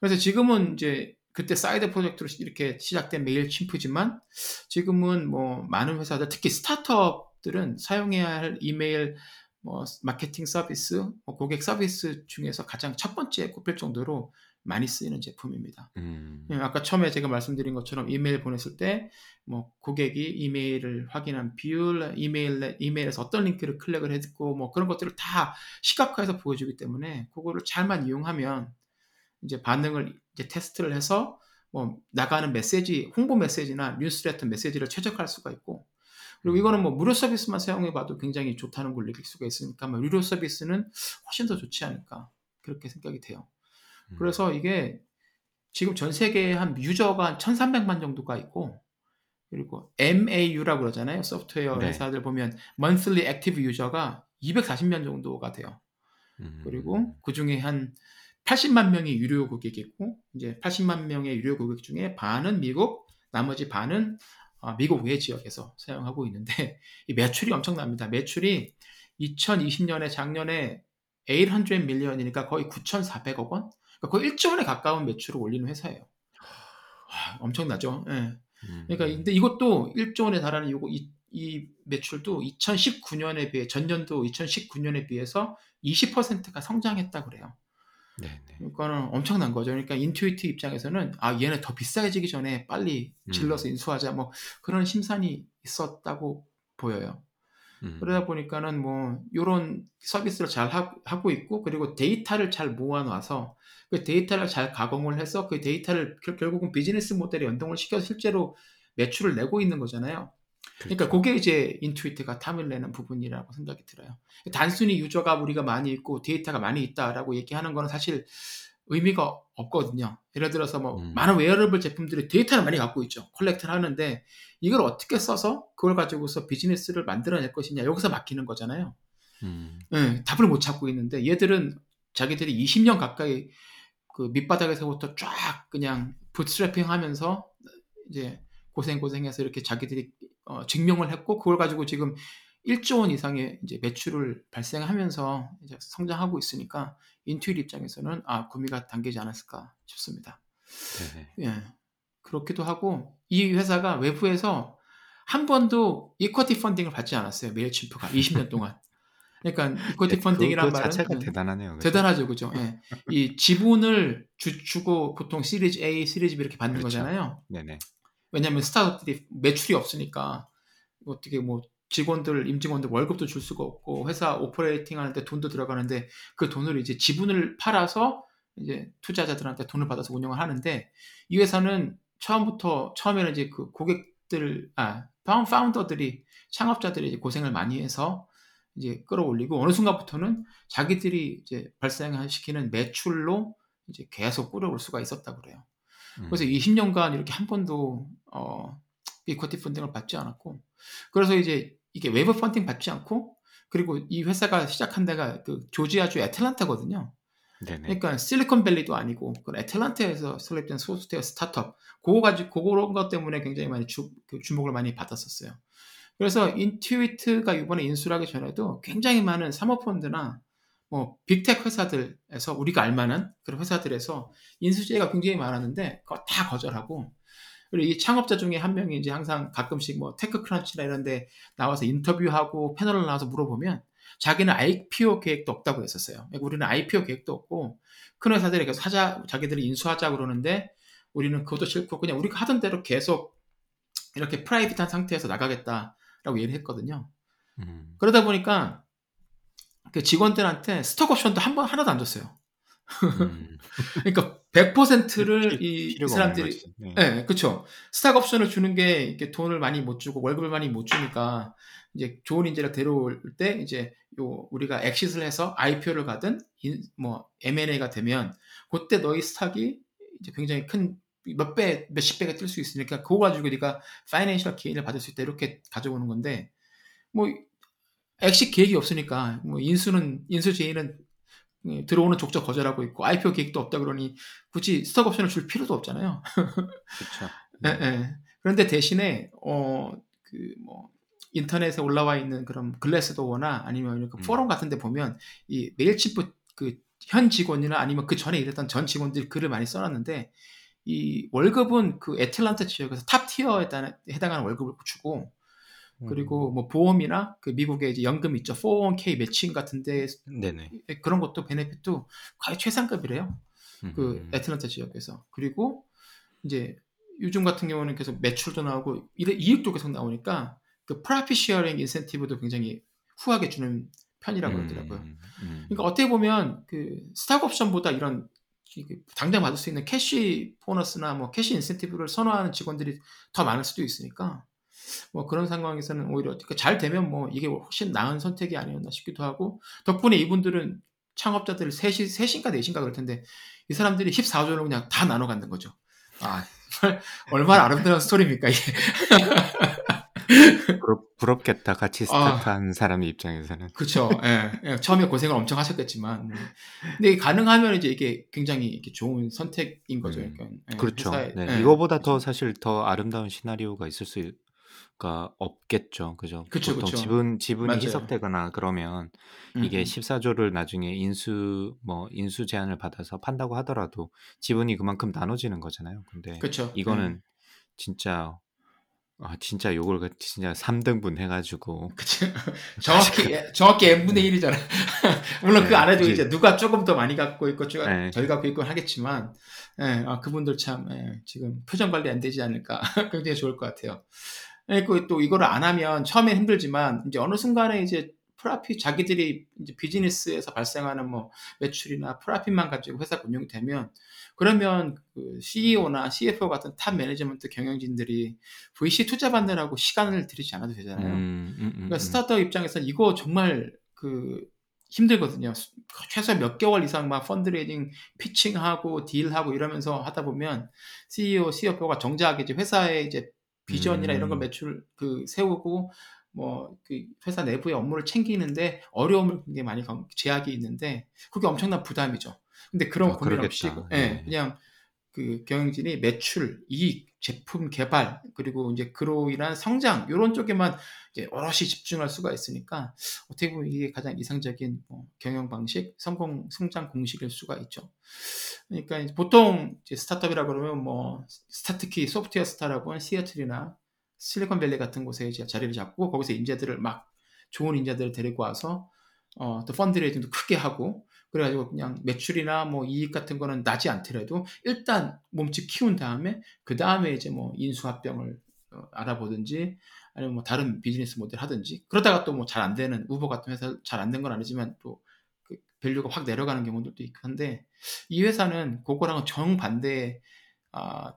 그래서 지금은 이제 그때 side project로 이렇게 시작된 Mailchimp지만 지금은 뭐 많은 회사들 특히 스타트업들은 사용해야 할 이메일 뭐 마케팅 서비스, 뭐 고객 서비스 중에서 가장 첫 번째에 꼽힐 정도로 많이 쓰이는 제품입니다. 음, 예, 아까 처음에 제가 말씀드린 것처럼 이메일 보냈을 때 뭐 고객이 이메일을 확인한 비율, 이메일 이메일에서 어떤 링크를 클릭을 했고 뭐 그런 것들을 다 시각화해서 보여주기 때문에 그거를 잘만 이용하면 이제 반응을 이제 테스트를 해서 뭐 나가는 메시지, 홍보 메시지나 뉴스레터 메시지를 최적화할 수가 있고 그리고 음. 이거는 뭐 무료 서비스만 사용해봐도 굉장히 좋다는 걸 느낄 수가 있으니까 뭐 유료 서비스는 훨씬 더 좋지 않을까 그렇게 생각이 돼요. 음. 그래서 이게 지금 전 세계에 한 유저가 한 1,300만 정도가 있고 그리고 MAU라고 그러잖아요. 소프트웨어 네. 회사들 보면 monthly active user가 240만 정도가 돼요. 음. 그리고 그 중에 한 80만 명이 유료 고객이고 이제 80만 명의 유료 고객 중에 반은 미국, 나머지 반은 어, 미국 외 지역에서 사용하고 있는데 [laughs] 이 매출이 엄청납니다. 매출이 2020년에 작년에 800 밀리언이니까 거의 9,400억 원, 거의 1조 원에 가까운 매출을 올리는 회사예요. 와, 엄청나죠. 예. 음. 그러니까 근데 이것도 1조 원에 달하는 이거 이, 이 매출도 2019년에 비해 전년도 2019년에 비해서 20%가 성장했다 그래요. 네네. 그러니까는 엄청난 거죠. 그러니까 인투이트 입장에서는 아 얘는 더 비싸지기 전에 빨리 질러서 음. 인수하자 뭐 그런 심산이 있었다고 보여요. 음. 그러다 보니까는 뭐 이런 서비스를 잘 하, 고 있고 그리고 데이터를 잘 모아놔서 그 데이터를 잘 가공을 해서 그 데이터를 결- 결국은 비즈니스 모델에 연동을 시켜서 실제로 매출을 내고 있는 거잖아요. 그러니까 그렇죠. 그게 이제 인투이트가 탐을 내는 부분이라고 생각이 들어요. 단순히 유저가 우리가 많이 있고 데이터가 많이 있다라고 얘기하는 거는 사실 의미가 없거든요. 예를 들어서 뭐 음. 많은 웨어러블 제품들이 데이터를 많이 갖고 있죠. collect를 하는데 이걸 어떻게 써서 그걸 가지고서 비즈니스를 만들어낼 것이냐 여기서 막히는 거잖아요. 음. 예, 답을 못 찾고 있는데 얘들은 자기들이 20년 가까이 그 밑바닥에서부터 쫙 그냥 부트스트래핑 하면서 이제 고생 고생해서 이렇게 자기들이 어, 증명을 했고 그걸 가지고 지금 1조 원 이상의 이제 매출을 발생하면서 이제 성장하고 있으니까 인투일 입장에서는 아 구미가 당기지 않았을까 싶습니다. 네네. 예. 그렇기도 하고 이 회사가 외부에서 한 번도 equity funding을 받지 않았어요. Mailchimp가 20년 동안. 그러니까 equity 네, funding이란 말은 자체가 음, 대단하네요. 그죠? 대단하죠, 그죠? 예. 이 지분을 주, 주고 보통 series A, series B 이렇게 받는 그렇죠. 거잖아요. 네네. 왜냐하면 스타트업들이 매출이 없으니까 어떻게 뭐 직원들, 임직원들 월급도 줄 수가 없고 회사 operating 하는데 돈도 들어가는데 그 돈을 이제 지분을 팔아서 이제 투자자들한테 돈을 받아서 운영을 하는데 이 회사는 처음부터 처음에는 이제 그 고객들 아 파운- 파운더들이 창업자들이 이제 고생을 많이 해서 이제 끌어올리고 어느 순간부터는 자기들이 이제 발생시키는 매출로 이제 계속 끌어올 수가 있었다 그래요. 음. 그래서 20년간 이렇게 한 번도 어, 이쿼티 펀딩을 받지 않았고 그래서 이제 이게 외부 펀딩 받지 않고 그리고 이 회사가 시작한 데가 그 조지아주 애틀란타거든요. 네네. 그러니까 실리콘밸리도 아니고 그 애틀란타에서 설립된 소프트웨어 스타트업 그거 가지고 그런 것 때문에 굉장히 많이 주, 그 주목을 많이 받았었어요. 그래서 인투이트가 이번에 인수를 하기 전에도 굉장히 많은 사모펀드나 뭐 빅텍 회사들에서 우리가 알만한 그런 회사들에서 인수제가 굉장히 많았는데 그거 다 거절하고 그리고 이 창업자 중에 한 명이 이제 항상 가끔씩 뭐 테크크런치나 이런 데 나와서 인터뷰하고 패널을 나와서 물어보면 자기는 IPO 계획도 없다고 했었어요. 그러니까 우리는 IPO 계획도 없고 큰 회사들이 계속 하자 자기들이 인수하자 그러는데 우리는 그것도 싫고 그냥 우리가 하던 대로 계속 이렇게 프라이빗한 상태에서 나가겠다라고 얘기를 했거든요. 음. 그러다 보니까 그 직원들한테 스톡 옵션도 한 번 하나도 안 줬어요. 음. [laughs] 그러니까 100%를 필- 이 없는 사람들이. 네. 네, 그렇죠. stock option을 주는 게 이렇게 돈을 많이 못 주고 월급을 많이 못 주니까 이제 좋은 인재를 데려올 때 이제 요 우리가 엑시스를 해서 IPO를 가든 인- 뭐 M&A가 되면 그때 너희 stock이 이제 굉장히 큰 몇 배, 몇십 배가 뜰수 있으니까 그거 가지고 네가 financial gain을 받을 수 있다 이렇게 가져오는 건데 뭐 엑시 계획이 없으니까 뭐 인수는 인수 제의는 예, 들어오는 족족 거절하고 있고 IPO 계획도 없다 그러니 굳이 stock option을 줄 필요도 없잖아요. 그렇죠. [laughs] 예, 예. 그런데 대신에 어 그 뭐 인터넷에 올라와 있는 그런 글래스도어나 아니면 그 음. 포럼 같은 데 보면 이 Mailchimp 그 현 직원이나 아니면 그 전에 일했던 전 직원들이 글을 많이 써놨는데 이 월급은 그 애틀란타 지역에서 top tier에 해당- 해당하는 월급을 주고 그리고 뭐 보험이나 그 미국의 이제 연금 있죠 401k 매칭 같은데 네네. 그런 것도 benefit도 거의 최상급이래요. 그 음. 애틀란타 지역에서 그리고 이제 요즘 같은 경우는 계속 매출도 나오고 이- 이익도 계속 나오니까 그 profit sharing 인센티브도 굉장히 후하게 주는 편이라고 그러더라고요. 음, 음. 그러니까 어떻게 보면 그 stock option보다 이런 이- 그 당장 받을 수 있는 cash 보너스나 뭐 cash 인센티브를 선호하는 직원들이 더 많을 수도 있으니까 뭐 그런 상황에서는 오히려 그러니까 잘 되면 뭐 이게 훨씬 나은 선택이 아니었나 싶기도 하고 덕분에 이분들은 창업자들 셋이 셋인가 넷인가 그럴 텐데 이 사람들이 14조를 그냥 다 나눠 갖는 거죠. 아 [laughs] 얼마나 아름다운 스토리입니까 이게. 부럽, 부럽겠다. 같이 아. 스타트한 사람 입장에서는. 그쵸. 예, 예. 처음에 고생을 엄청 하셨겠지만. 네. 근데 가능하면 이제 이게 굉장히 이렇게 좋은 선택인 거죠. 음, 그러니까, 예, 그렇죠. 회사에- 네, 예. 이거보다 더 사실 더 아름다운 시나리오가 있을 수 가 없겠죠. 그죠? 그쵸, 보통 그쵸. 지분 지분이 맞아요. 희석되거나 그러면 음, 이게 음. 14조를 나중에 인수 뭐 인수 제한을 받아서 판다고 하더라도 지분이 그만큼 나눠지는 거잖아요. 근데 그쵸. 이거는 예. 진짜 아 진짜 요걸 그 진짜 3등분 해가지고 그쵸. [laughs] 정확히, 예, 정확히 n분의 1이잖아. [laughs] 물론 네, 그 안에도 이제- 누가 조금 더 많이 갖고 있고, 누가 네. 덜 갖고 있고 하겠지만, 예, 아, 그분들 참, 예, 지금 표정 관리 안 되지 않을까. [laughs] 굉장히 좋을 것 같아요. 예, 그또 이거를 안 하면 처음엔 힘들지만, 이제 어느 순간에 이제 profit, 자기들이 이제 비즈니스에서 발생하는 뭐 매출이나 profit만 가지고 회사가 운영이 되면, 그러면 그 CEO나 CFO 같은 top management 경영진들이 VC 투자 받느라고 시간을 들이지 않아도 되잖아요. 음, 음, 음, 그러니까 음. 스타트업 입장에서는 이거 정말 그 힘들거든요. 최소 몇 개월 이상 막 fundraising pitching하고 deal하고 이러면서 하다 보면 CEO, CFO가 정작 이제 회사의 이제 비전이나 이런 걸 음. 매출 그 세우고 뭐 그 회사 내부의 업무를 챙기는데 어려움을 굉장히 많이 겪- 제약이 있는데 그게 엄청난 부담이죠. 근데 그런 아, 고민 없이. 예, 네. 그냥 그 경영진이 매출, 이익, 제품 개발 그리고 이제 그로 인한 성장 이런 쪽에만 이제 오롯이 집중할 수가 있으니까 어떻게 보면 이게 가장 이상적인 뭐 경영 방식, 성공 성장 공식일 수가 있죠. 그러니까 보통 이제 스타트업이라 그러면 뭐 스타 특히 소프트웨어 스타라고 하는 시애틀이나 실리콘밸리 같은 곳에 이제 자리를 잡고 거기서 인재들을 막 좋은 인재들을 데리고 와서 어, 또 fundraising도 크게 하고 그래가지고 그냥 매출이나 뭐 이익 같은 거는 나지 않더라도 일단 몸집 키운 다음에 그 다음에 이제 뭐 인수합병을 어, 알아보든지 아니면 뭐 다른 비즈니스 모델 하든지 그러다가 또 뭐 잘 안 되는 우버 같은 회사 잘 안 된 건 아니지만 또 그 value가 확 내려가는 경우들도 있고 한데 이 회사는 그거랑은 정반대의 아,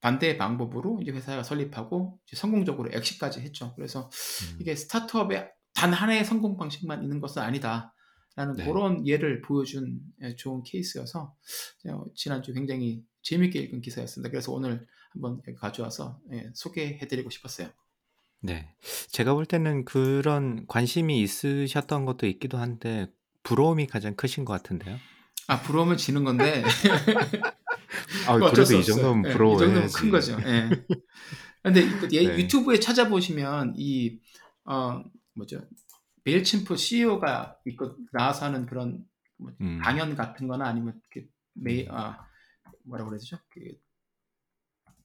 반대의 방법으로 이제 회사가 설립하고 이제 성공적으로 exit까지 했죠. 그래서 음. 이게 스타트업의 단 하나의 성공 방식만 있는 것은 아니다. 라는 네. 그런 예를 보여준 예, 좋은 케이스여서 어, 지난주 굉장히 재밌게 읽은 기사였습니다. 그래서 오늘 한번 가져와서 예, 소개해드리고 싶었어요. 네. 제가 볼 때는 그런 관심이 있으셨던 것도 있기도 한데 부러움이 가장 크신 것 같은데요. 아 부러우면 지는 건데 아, 그래도 수 이. 정도면 예, 이 부러워야지. 정도면 큰 거죠. 예. 근데 그 예, [laughs] 네. 유튜브에 찾아보시면 이 어, 뭐죠 메일침프 CEO가 있고 나와서 하는 그런 뭐 음. 강연 같은 거나 아니면 그 메, 아, 뭐라고 그래야 되죠? 그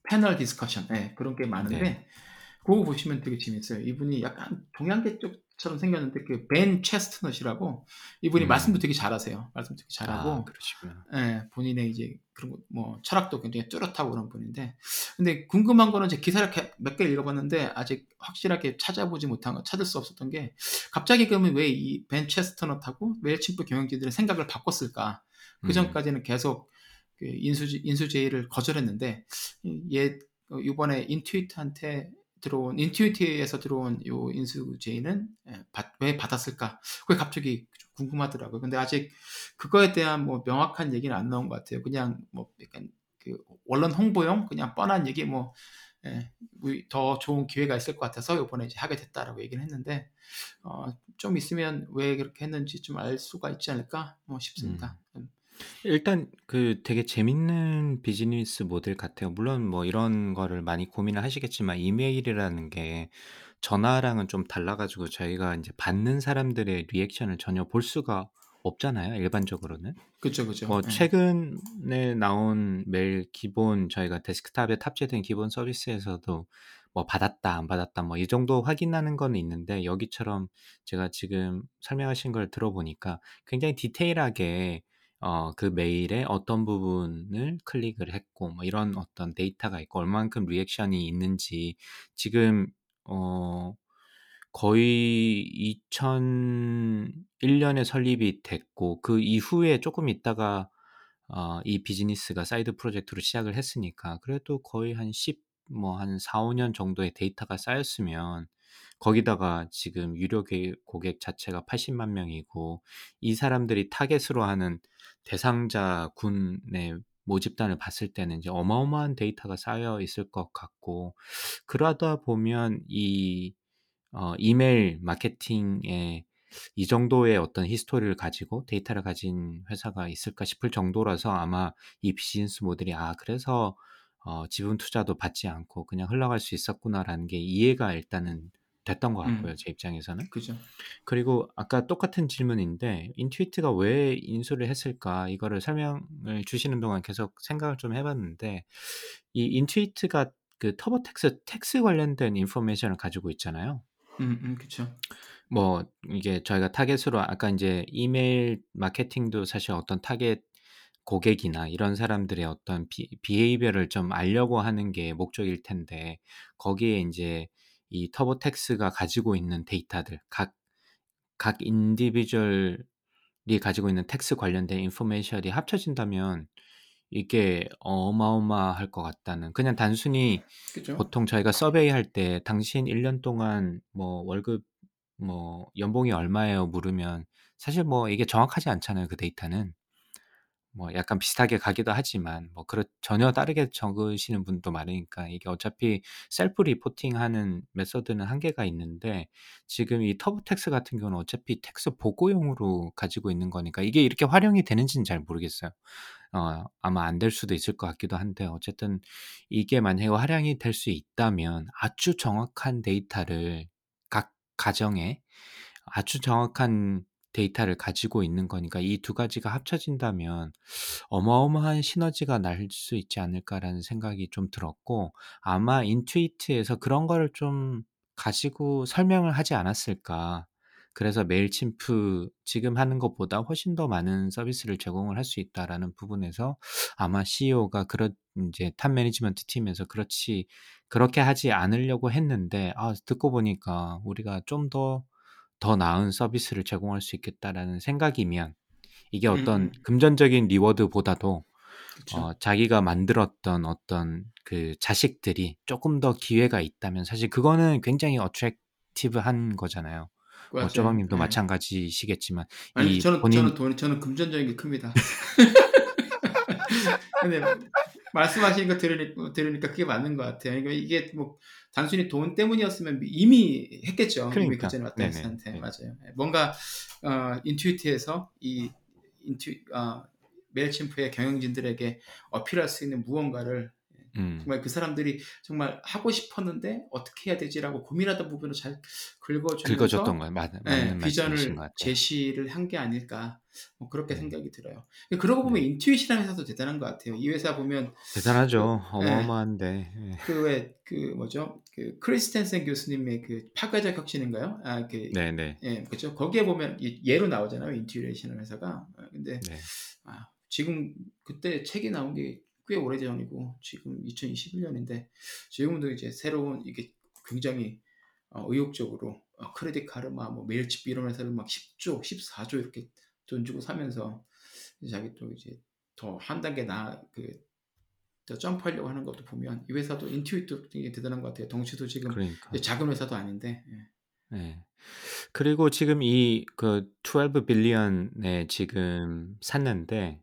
panel discussion, 예, 그런 게 많은데, 네. 그거 보시면 되게 재밌어요. 이분이 약간 동양계 쪽 처럼 생겼는데, 그 벤 체스트넛이라고, 이분이 음. 말씀도 되게 잘하세요. 말씀 되게 잘하고, 아, 그러시구나. 예, 본인의 이제 그런 거, 뭐 철학도 굉장히 뚜렷하고 그런 분인데, 근데 궁금한 거는 제 기사를 몇 개 읽어봤는데 아직 확실하게 찾아보지 못한 거, 찾을 수 없었던 게 갑자기 그러면 왜 이 벤 체스터넛하고 Mailchimp 경영진들의 생각을 바꿨을까? 그 음. 전까지는 계속 그 인수 인수 제의를 거절했는데 얘 어, 이번에 인투이트한테 들어온 인투이트에서 들어온 요 인수 제의는 예, 받- 왜 받았을까? 그게 갑자기 좀 궁금하더라고요. 근데 아직 그거에 대한 뭐 명확한 얘기는 안 나온 것 같아요. 그냥 뭐 약간 그 언론 홍보용 그냥 뻔한 얘기 뭐 예, 우리 더 좋은 기회가 있을 것 같아서 이번에 이제 하게 됐다라고 얘기는 했는데 어, 좀 있으면 왜 그렇게 했는지 좀 알 수가 있지 않을까 뭐 싶습니다. 음. 일단 그 되게 재밌는 비즈니스 모델 같아요. 물론 뭐 이런 거를 많이 고민을 하시겠지만 이메일이라는 게 전화랑은 좀 달라 가지고 저희가 이제 받는 사람들의 reaction을 전혀 볼 수가 없잖아요. 일반적으로는. 그죠 그죠. 뭐 예. 최근에 나온 메일 기본 저희가 데스크탑에 탑재된 기본 서비스에서도 뭐 받았다 안 받았다 뭐 이 정도 확인하는 건 있는데 여기처럼 제가 지금 설명하신 걸 들어보니까 굉장히 디테일하게 어, 그 메일에 어떤 부분을 클릭을 했고 뭐 이런 어떤 데이터가 있고 얼만큼 reaction이 있는지 지금 어 거의 2001년에 설립이 됐고 그 이후에 조금 있다가 어, 이 비즈니스가 side project로 시작을 했으니까 그래도 거의 한 10, 뭐 한 4, 5년 정도의 데이터가 쌓였으면 거기다가 지금 유료 게- 고객 자체가 80만 명이고 이 사람들이 타겟으로 하는 대상자 군의 모집단을 봤을 때는 이제 어마어마한 데이터가 쌓여 있을 것 같고 그러다 보면 이 어, 이메일 마케팅에 이 정도의 어떤 history를 가지고 데이터를 가진 회사가 있을까 싶을 정도라서 아마 이 비즈니스 모델이 아 그래서 어, 지분 투자도 받지 않고 그냥 흘러갈 수 있었구나라는 게 이해가 일단은 됐던 것 같고요 음. 제 입장에서는 그죠. 그리고 아까 똑같은 질문인데 Intuit가 왜 인수를 했을까 이거를 설명을 주시는 동안 계속 생각을 좀 해봤는데 이 Intuit가 그 TurboTax tax 관련된 information을 가지고 있잖아요. 음, 음, 그쵸. 뭐 이게 저희가 타겟으로 아까 이제 이메일 마케팅도 사실 어떤 타겟 고객이나 이런 사람들의 어떤 비, behavior를 좀 알려고 하는 게 목적일 텐데 거기에 이제 이 TurboTax가 가지고 있는 데이터들 각 각 individual이 가지고 있는 tax 관련된 information이 합쳐진다면 이게 어마어마할 것 같다는 그냥 단순히 그죠. 보통 저희가 survey 할 때 당신 1년 동안 뭐 월급 뭐 연봉이 얼마예요 물으면 사실 뭐 이게 정확하지 않잖아요 그 데이터는 뭐 약간 비슷하게 가기도 하지만 뭐 그렇 전혀 다르게 적으시는 분도 많으니까 이게 어차피 self reporting하는 method는 한계가 있는데 지금 이 TurboTax 같은 경우는 어차피 tax 보고용으로 가지고 있는 거니까 이게 이렇게 활용이 되는지는 잘 모르겠어요. 어, 아마 안 될 수도 있을 것 같기도 한데 어쨌든 이게 만약에 활용이 될 수 있다면 아주 정확한 데이터를 각 가정에 아주 정확한 데이터를 가지고 있는 거니까 이 두 가지가 합쳐진다면 어마어마한 시너지가 날 수 있지 않을까라는 생각이 좀 들었고 아마 Intuit에서 그런 거를 좀 가지고 설명을 하지 않았을까. 그래서 Mailchimp 지금 하는 것보다 훨씬 더 많은 서비스를 제공을 할 수 있다라는 부분에서 아마 CEO가 그런 이제 top management 팀에서 그렇지 그렇게 하지 않으려고 했는데 아 듣고 보니까 우리가 좀 더 더 나은 서비스를 제공할 수 있겠다라는 생각이면 이게 어떤 음. 금전적인 리워드보다도 그쵸. 어, 자기가 만들었던 어떤 그 자식들이 조금 더 기회가 있다면 사실 그거는 굉장히 어트랙티브한 거잖아요. 뭐 맞아요. 쪼박님도 예. 마찬가지시겠지만 아니 이 저는 본인 저는 돈 저는 금전적인 게 큽니다. [laughs] 근데 말씀하신 거 들으니까, 들으니까 그게 맞는 것 같아요. 그러니까 이게 뭐 단순히 돈 때문이었으면 이미 했겠죠. 이미 그러니까. 그 전에 왔던 네네. 회사한테 네. 맞아요. 뭔가 어, 인투이트에서 이 인투 어, 메일침프의 경영진들에게 어필할 수 있는 무언가를 음, 정말 그 사람들이 정말 하고 싶었는데 어떻게 해야 되지라고 고민하던 부분을 잘 긁어주면서 긁어줬던 거예요. 맞, 네, 맞는 것 비전을. 제시를 한 게 아닐까 뭐 그렇게 네. 생각이 들어요. 그러고 보면 Intuit이라는 회사도 대단한 것 같아요. 이 회사 보면 대단하죠. 그, 네. 어마어마한데. 예. 그왜그 뭐죠 그 크리스텐센 교수님의 그 파괴적 혁신인가요? 아그 네네. 예, 그렇죠. 거기에 보면 이- 예로 나오잖아요. Intuit이라는 회사가. 아, 근데 네. 아, 지금 그때 책이 나온 게 꽤 오래전이고 지금 2021년인데 지금도 이제 새로운 이게 굉장히 어, 의욕적으로 어, Credit Karma, 뭐 Mailchimp 이런 회사를 막 10조, 14조 이렇게 돈 주고 사면서 자기 또 이제 더 한 단계 나그더 점프하려고 하는 것도 보면 이 회사도 인투이트도 되게 대단한 것 같아요. 덩치도 지금 그러니까. 작은 회사도 아닌데 예. 네. 그리고 지금 이 그 12 빌리언에 지금 샀는데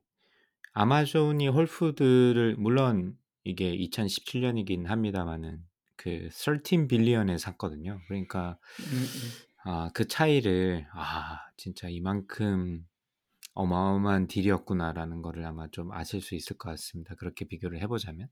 아마존이 홀푸드를 물론 이게 2017년이긴 합니다만은 그 13 빌리언에 샀거든요. 그러니까. 아, 그 차이를 아, 진짜 이만큼 어마어마한 딜이었구나라는 거를 아마 좀 아실 수 있을 것 같습니다. 그렇게 비교를 해보자면.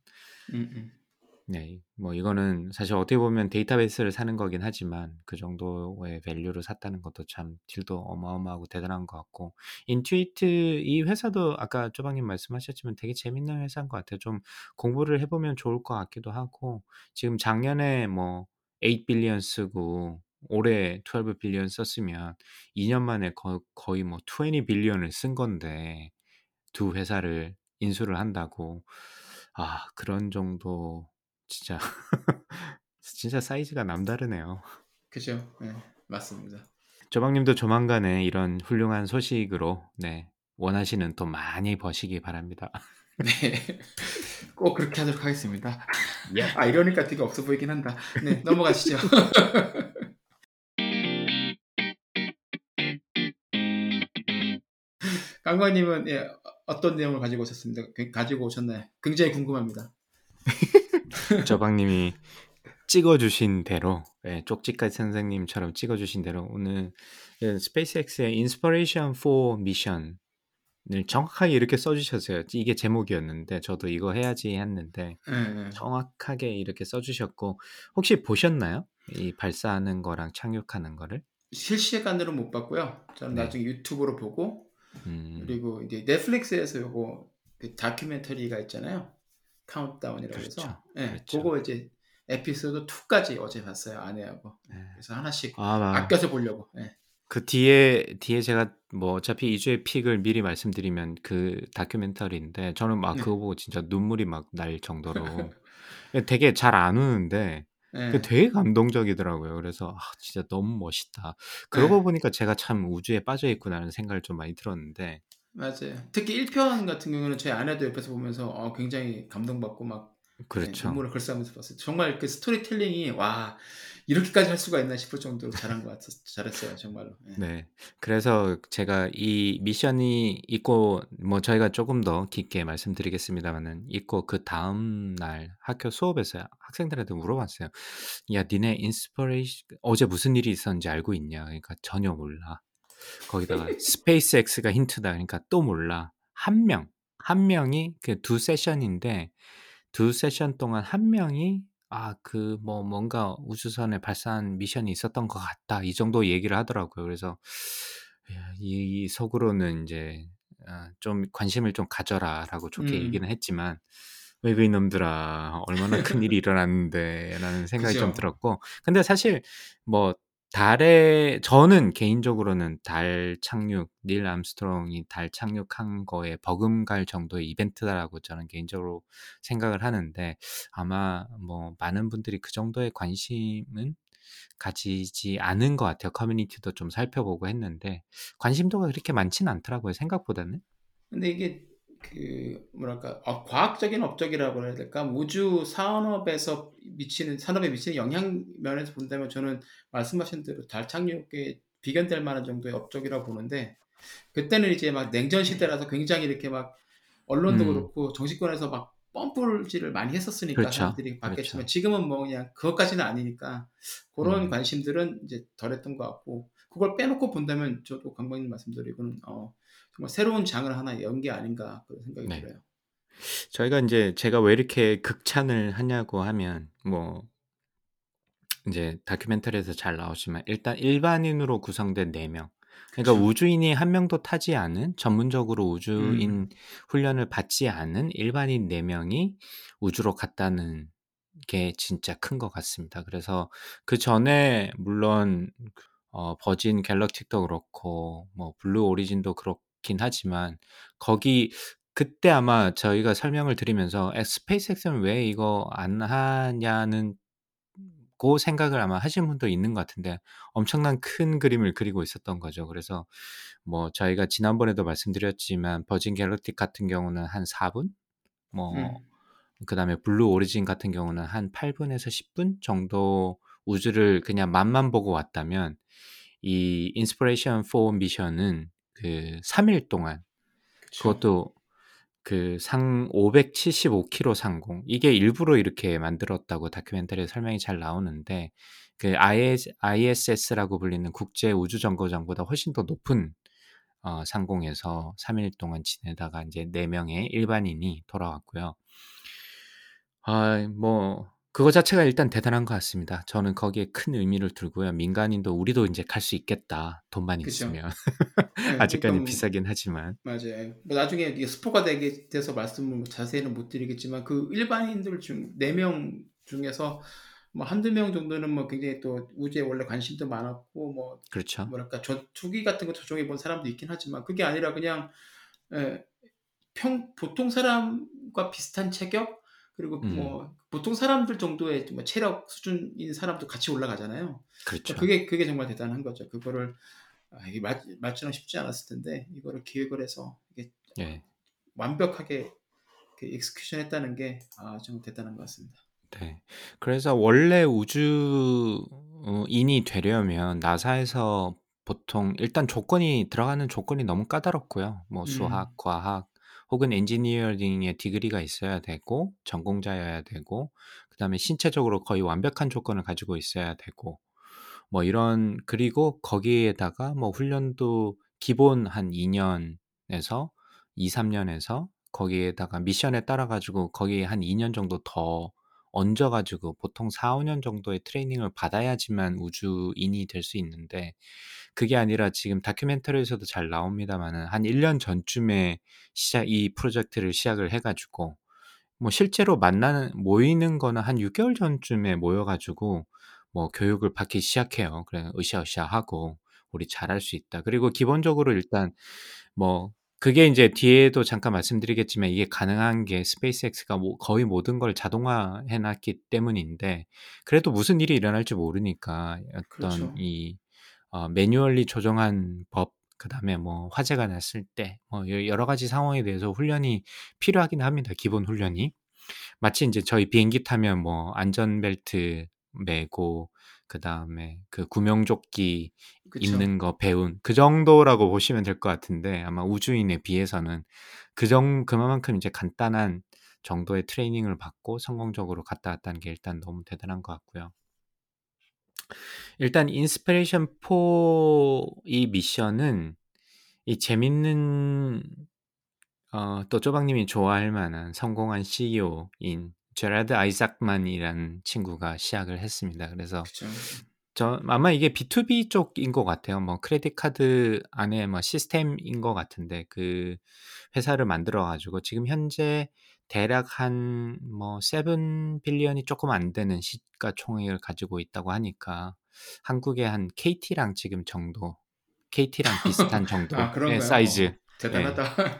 네, 뭐 이거는 사실 어떻게 보면 데이터베이스를 사는 거긴 하지만 그 정도의 밸류를 샀다는 것도 참 딜도 어마어마하고 대단한 것 같고 인투이트 이 회사도 아까 쪼박님 말씀하셨지만 되게 재밌는 회사인 것 같아요. 좀 공부를 해보면 좋을 것 같기도 하고 지금 작년에 뭐 8 빌리언 쓰고 올해 12 빌리언 썼으면 2년 만에 거, 거의 뭐20 빌리언을 쓴 건데 두 회사를 인수를 한다고 아 그런 정도 진짜 [laughs] 진짜 사이즈가 남다르네요. 그죠? 네, 맞습니다. 조박님도 조만간에 이런 훌륭한 소식으로 네 원하시는 돈 많이 버시기 바랍니다. [laughs] 네, 꼭 그렇게 하도록 하겠습니다. 예. 아 이러니까 되게 없어 보이긴 한다. 네, 넘어가시죠. [laughs] 강관님은 예, 어떤 내용을 가지고 오셨습니다. 그- 가지고 오셨나요? 굉장히 궁금합니다. 쪼박님이 찍어주신 대로 예, 족집게 선생님처럼 찍어주신 대로 오늘 예, SpaceX의 Inspiration 4 미션을 정확하게 이렇게 써주셨어요. 이게 제목이었는데 저도 이거 해야지 했는데 예, 예. 정확하게 이렇게 써주셨고 혹시 보셨나요? 이 발사하는 거랑 착륙하는 거를? 실시간으로 못 봤고요. 저는 네. 나중에 유튜브로 보고 음, 그리고 이제 넷플릭스에서 요거 그 다큐멘터리가 있잖아요. 카운트다운이라고 해서 그렇죠. 예, 그렇죠. 그거 이제 에피소드 2까지 어제 봤어요 아내하고. 네. 그래서 하나씩 아, 막 아껴서 보려고. 예. 그 뒤에 뒤에 제가 뭐 어차피 2주의 픽을 미리 말씀드리면 그 다큐멘터리인데 저는 막 네. 그거 보고 진짜 눈물이 막 날 정도로 [laughs] 되게 잘 안 우는데 예. 그 되게 감동적이더라고요. 그래서 아, 진짜 너무 멋있다. 그러고 네. 보니까 제가 참 우주에 빠져 있구나라는 생각을 좀 많이 들었는데 맞아요. 특히 1편 같은 경우는 제 아내도 옆에서 보면서 어, 굉장히 감동받고 막 예, 그렇죠. 눈물을 글썽하면서 봤어요. 정말 그 스토리텔링이 와 이렇게까지 할 수가 있나 싶을 정도로 잘한 것 같았, 잘했어요 정말로. 예. 네. 그래서 제가 이 미션이 있고 뭐 저희가 조금 더 깊게 말씀드리겠습니다만은 있고 그 다음 날 학교 수업에서 학생들한테 물어봤어요. 야, 니네 Inspiration 어제 무슨 일이 있었는지 알고 있냐? 그러니까 전혀 몰라. 거기다가 SpaceX가 힌트다. 그러니까 또 몰라. 한 명, 한 명이 그 두 세션인데 두 세션 동안 한 명이 아, 그 뭐 뭔가 우주선에 발사한 미션이 있었던 것 같다. 이 정도 얘기를 하더라고요. 그래서 야, 이, 이 속으로는 이제 아, 좀 관심을 좀 가져라라고 좋게 음. 얘기는 했지만 외국인 놈들아 얼마나 큰 일이 [laughs] 일어났는데라는 생각이 좀 그죠. 들었고 근데 사실 뭐 달에 저는 개인적으로는 달 착륙 닐 암스트롱이 달 착륙한 거에 버금갈 정도의 이벤트다라고 저는 개인적으로 생각을 하는데 아마 뭐 많은 분들이 그 정도의 관심은 가지지 않은 것 같아요. 커뮤니티도 좀 살펴보고 했는데 관심도가 그렇게 많지는 않더라고요. 생각보다는. 근데 이게 그 뭐랄까 어, 과학적인 업적이라고 해야 될까 우주 산업에서 미치는 산업에 미치는 영향 면에서 본다면 저는 말씀하신 대로 달 착륙에 비견될 만한 정도의 업적이라고 보는데 그때는 이제 막 냉전 시대라서 굉장히 이렇게 막 언론도 음. 그렇고 정치권에서 막 뻔뿔질을 많이 했었으니까 그렇죠. 사람들이 봤겠지만 그렇죠. 지금은 뭐 그냥 그것까지는 아니니까 그런 음. 관심들은 이제 덜했던 것 같고 그걸 빼놓고 본다면 저도 강박님 말씀드리고는 어, 정말 새로운 장을 하나 연게 아닌가 그런 생각이 네. 들어요. 저희가 이제 제가 왜 이렇게 극찬을 하냐고 하면 뭐 이제 다큐멘터리에서 잘 나오지만 일단 일반인으로 구성된 4명. 그러니까 그쵸. 우주인이 한 명도 타지 않은 전문적으로 음. 우주인 훈련을 받지 않은 일반인 4명이 우주로 갔다는 게 진짜 큰 것 같습니다. 그래서 그 전에 물론 어, Virgin Galactic도 그렇고 뭐 Blue Origin도 그렇 긴 하지만 거기 그때 아마 저희가 설명을 드리면서 에, SpaceX는 왜 이거 안 하냐는 고 생각을 아마 하신 분도 있는 것 같은데 엄청난 큰 그림을 그리고 있었던 거죠. 그래서 뭐 저희가 지난번에도 말씀드렸지만 Virgin Galactic 같은 경우는 한 4분 뭐 음. 그다음에 Blue Origin 같은 경우는 한 8분에서 10분 정도 우주를 그냥 맛만 보고 왔다면 이 Inspiration 4 미션은 그 3일 동안 그쵸. 그것도 그 상 575km 상공 이게 일부러 이렇게 만들었다고 다큐멘터리에 설명이 잘 나오는데 그 IS, ISS라고 불리는 국제 우주 정거장보다 훨씬 더 높은 어, 상공에서 3일 동안 지내다가 이제 4명의 일반인이 돌아왔고요. 아, 뭐 그거 자체가 일단 대단한 것 같습니다. 저는 거기에 큰 의미를 두고요. 민간인도 우리도 이제 갈 수 있겠다. 돈만 그죠. 있으면. 네, 아직까지 뭐- 비싸긴 하지만. 맞아요. 뭐 나중에 스포가 되게 돼서 말씀을 뭐 자세히는 못 드리겠지만 그 일반인들 중네명 중에서 뭐 한두 명 정도는 뭐 굉장히 또 우주에 원래 관심도 많았고 뭐 그렇죠. 뭐랄까 저 투기 같은 거 조종해 본 사람도 있긴 하지만 그게 아니라 그냥 예, 평 보통 사람과 비슷한 체격 그리고 음. 뭐 보통 사람들 정도의 뭐 체력 수준인 사람도 같이 올라가잖아요. 그렇죠. 그게 그게 정말 대단한 거죠. 그거를 아, 이게 말, 말처럼 쉽지 않았을 텐데 이거를 기획을 해서 이게 예. 완벽하게 그 execution 했다는 게 아, 정말 대단한 것 같습니다. 네. 그래서 원래 우주인이 되려면 NASA에서 보통 일단 조건이 들어가는 조건이 너무 까다롭고요. 뭐 음. 수학, 과학, 혹은 엔지니어링의 degree가 있어야 되고 전공자여야 되고 그다음에 신체적으로 거의 완벽한 조건을 가지고 있어야 되고 뭐 이런 그리고 거기에다가 뭐 훈련도 기본 한 2년에서 2-3 년에서 거기에다가 미션에 따라 가지고 거기에 한 2년 정도 더 얹어 가지고 보통 4-5년 정도의 트레이닝을 받아야지만 우주인이 될 수 있는데 그게 아니라 지금 다큐멘터리에서도 잘 나옵니다마는 한 1년 전쯤에 시작 이 프로젝트를 시작을 해 가지고 뭐 실제로 만나는 모이는 거는 한 6 개월 전쯤에 모여 가지고 뭐 교육을 받기 시작해요. 그래 으쌰으쌰 하고 "우리 잘할 수 있다." 그리고 기본적으로 일단 뭐 그게 인제 뒤에도 잠깐 말씀드리겠지만 이게 가능한 게 스페이스X가 뭐 거의 모든 걸 자동화해 놨기 때문인데 그래도 무슨 일이 일어날지 모르니까 어떤 그렇죠. 이 어 매뉴얼리 조정한 법 그 다음에 뭐 화재가 났을 때뭐여 여러 가지 상황에 대해서 훈련이 필요하긴 합니다, 기본 훈련이. 마치 인제 저희 비행기 타면 뭐 안전벨트 매고 그 다음에 그 구명조끼 그쵸. 입는 거 배운 그 정도라고 보시면 될 것 같은데 아마 우주인에 비해서는 그정 그만큼 이제 간단한 정도의 트레이닝을 받고 성공적으로 갔다 왔다는 게 일단 너무 대단한 것 같고요. 일단 Inspiration 4 이 미션은 이 재밌는 어 또 쪼박님이 좋아할 만한 성공한 CEO인 제라드 아이작만이라는 친구가 시작을 했습니다. 그래서 그쵸. 저 아마 이게 B2B 쪽인 것 같아요. 뭐 credit card 안에 뭐 시스템인 것 같은데 그 회사를 만들어 가지고 지금 현재 대략 한 뭐 $7 billion이 쪼끔 안 되는 시가총액을 가지고 있다고 하니까 한국의 한 KT랑 지금 정도 KT랑 [laughs] 비슷한 아 정도의 그런가요? 사이즈 어 예 대단하다.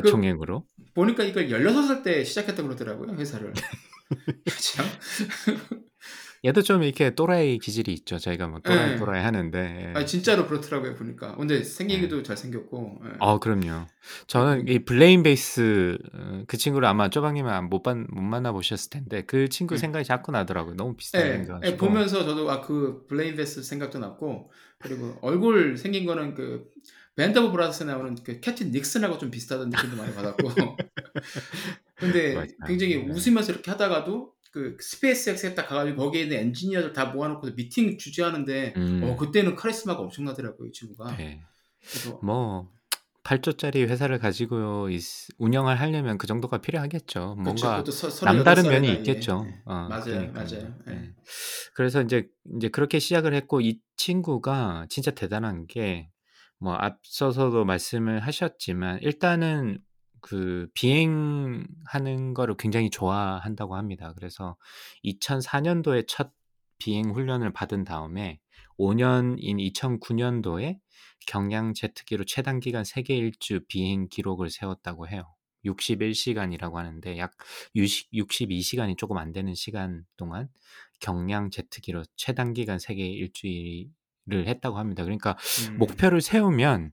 그 시가총액으로. 보니까 이걸 16살 때 시작했다고 그러더라고요, 회사를. [laughs] 참. 얘도 좀 이렇게 또라이 기질이 있죠. 저희가 뭐 또라이, 예. 또라이 하는데 예. 진짜로 그렇더라고요, 보니까. 근데 예. 생기기도 잘생겼고 예. 어 그럼요. 저는 이 블레인 베이스 어 그 친구를 아마 쪼박님은 못반못 만나 보셨을 텐데 그 친구 예. 생각이 자꾸 나더라고요. 너무 예. 생겨 예 가지고. 보면서 저도 아 그 블레인 베스 생각도 났고 그리고 얼굴 생긴 거는 그 Band of Brothers에 나오는 그 captain 닉슨하고 좀 비슷하다는 느낌도 많이 받았고. [laughs] 근데. 굉장히 네. 웃으면서 이렇게 하다가도 그 SpaceX에 딱 가 가지고 거기에 있는 엔지니어들 다 모아 놓고서 미팅 주재하는데 어 음. 그때는 카리스마가 엄청나더라고요, 이 친구가. 네. 그래서 뭐 8 조짜리 회사를 가지고 있 운영을 하려면 그 정도가 필요하겠죠. 그쵸. 뭔가 서38 남다른 면이 나이에. 있겠죠. 예. 어 맞아요, 그러니깐요. 맞아요. 예. 예. 그래서 인제 인제 그렇게 시작을 했고 이 친구가 진짜 대단한 게 뭐 앞서서도 말씀을 하셨지만 일단은 그 비행하는 거를 굉장히 좋아한다고 합니다. 그래서 2004 년도에 첫 비행 훈련을 받은 다음에 5 년인 2009 년도에 경량 제트기로 최단 기간 세계 일주 비행 기록을 세웠다고 해요. 61 시간이라고 하는데 약 유식 62 시간이 쪼금 안 되는 시간 동안 경량 제트기로 최단 기간 세계 일주를 했다고 합니다. 그러니까 음. 목표를 세우면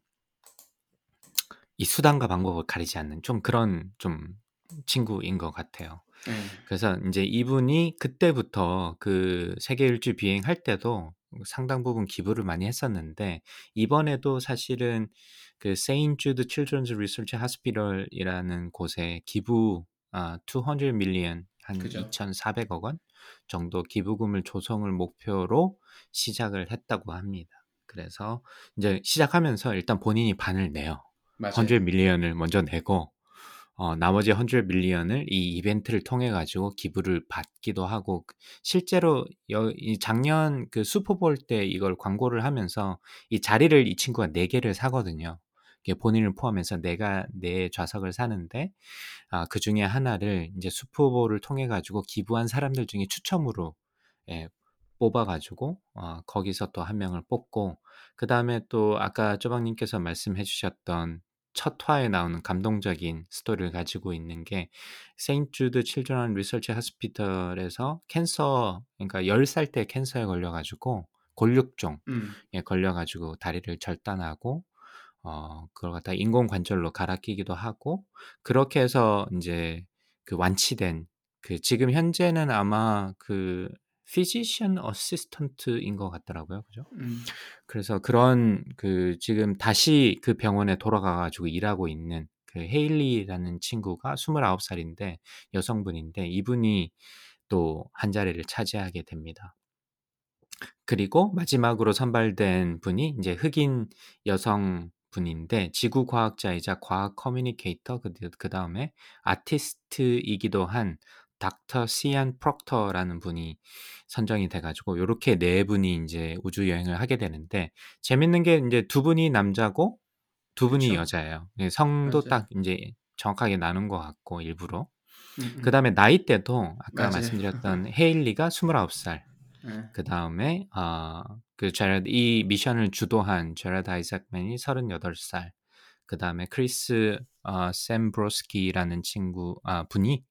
이 수단과 방법을 가리지 않는 좀 그런 좀 친구인 것 같아요. 예. 그래서 인제 이분이 그때부터 그 세계 일주 비행할 때도 상당 부분 기부를 많이 했었는데 이번에도 사실은 그 St. Jude Children's Research Hospital이라는 곳에 기부 아 $200 million 한 그죠. 2,400억 원 정도 기부금을 조성을 목표로 시작을 했다고 합니다. 그래서 인제 시작하면서 일단 본인이 반을 내요. 맞아요. 100 million을 먼저 내고 어 나머지 100 million을 이 이벤트를 통해 가지고 기부를 받기도 하고 실제로 여 이 작년 그 슈퍼볼 때 이걸 광고를 하면서 이 자리를 이 친구가 4 개를 사거든요. 본인을 포함해서 내가 내 좌석을 사는데 아 그 중에 하나를 인제 슈퍼볼을 통해 가지고 기부한 사람들 중에 추첨으로 예 뽑아 가지고 어 거기서 또1 명을 뽑고 그 다음에 또 아까 쪼박님께서 말씀해 주셨던 첫 화에 나오는 감동적인 스토리를 가지고 있는 게 세인트 주드 칠드런 리서치 호스피털에서 캔서 그러니까 10살 때 캔서에 걸려 가지고 골육종에 음. 걸려 가지고 다리를 절단하고 어 그걸 갖다가 인공 관절로 갈아 끼기도 하고 그렇게 해서 인제 그 완치된 그 지금 현재는 아마 그 physician assistant인 것 같더라고요. 그죠? 음. 그래서 그런 그 지금 다시 그 병원에 돌아가 가지고 일하고 있는 그 헤일리라는 친구가 29살인데 여성분인데 이분이 또 한 자리를 차지하게 됩니다. 그리고 마지막으로 선발된 분이 이제 흑인 여성 분인데 지구 과학자이자 과학 communicator 그, 그 다음에 아티스트이기도 한 닥터 시안 프록터라는 분이 선정이 돼가지고 이렇게 네 분이 이제 우주 여행을 하게 되는데 재밌는 게 이제 두 분이 남자고 두 분이 그쵸. 여자예요. 예, 성도 맞아요. 딱 이제 정확하게 나눈 것 같고 일부러. 음, 음. 그 다음에 나이대도 아까 맞아요. 말씀드렸던 헤일리가 29살. 예. 그 다음에 어, 그 제라드 이 미션을 주도한 제라드 아이삭맨이 38살. 그 다음에 크리스 어, 샘브로스키라는 친구 아 분이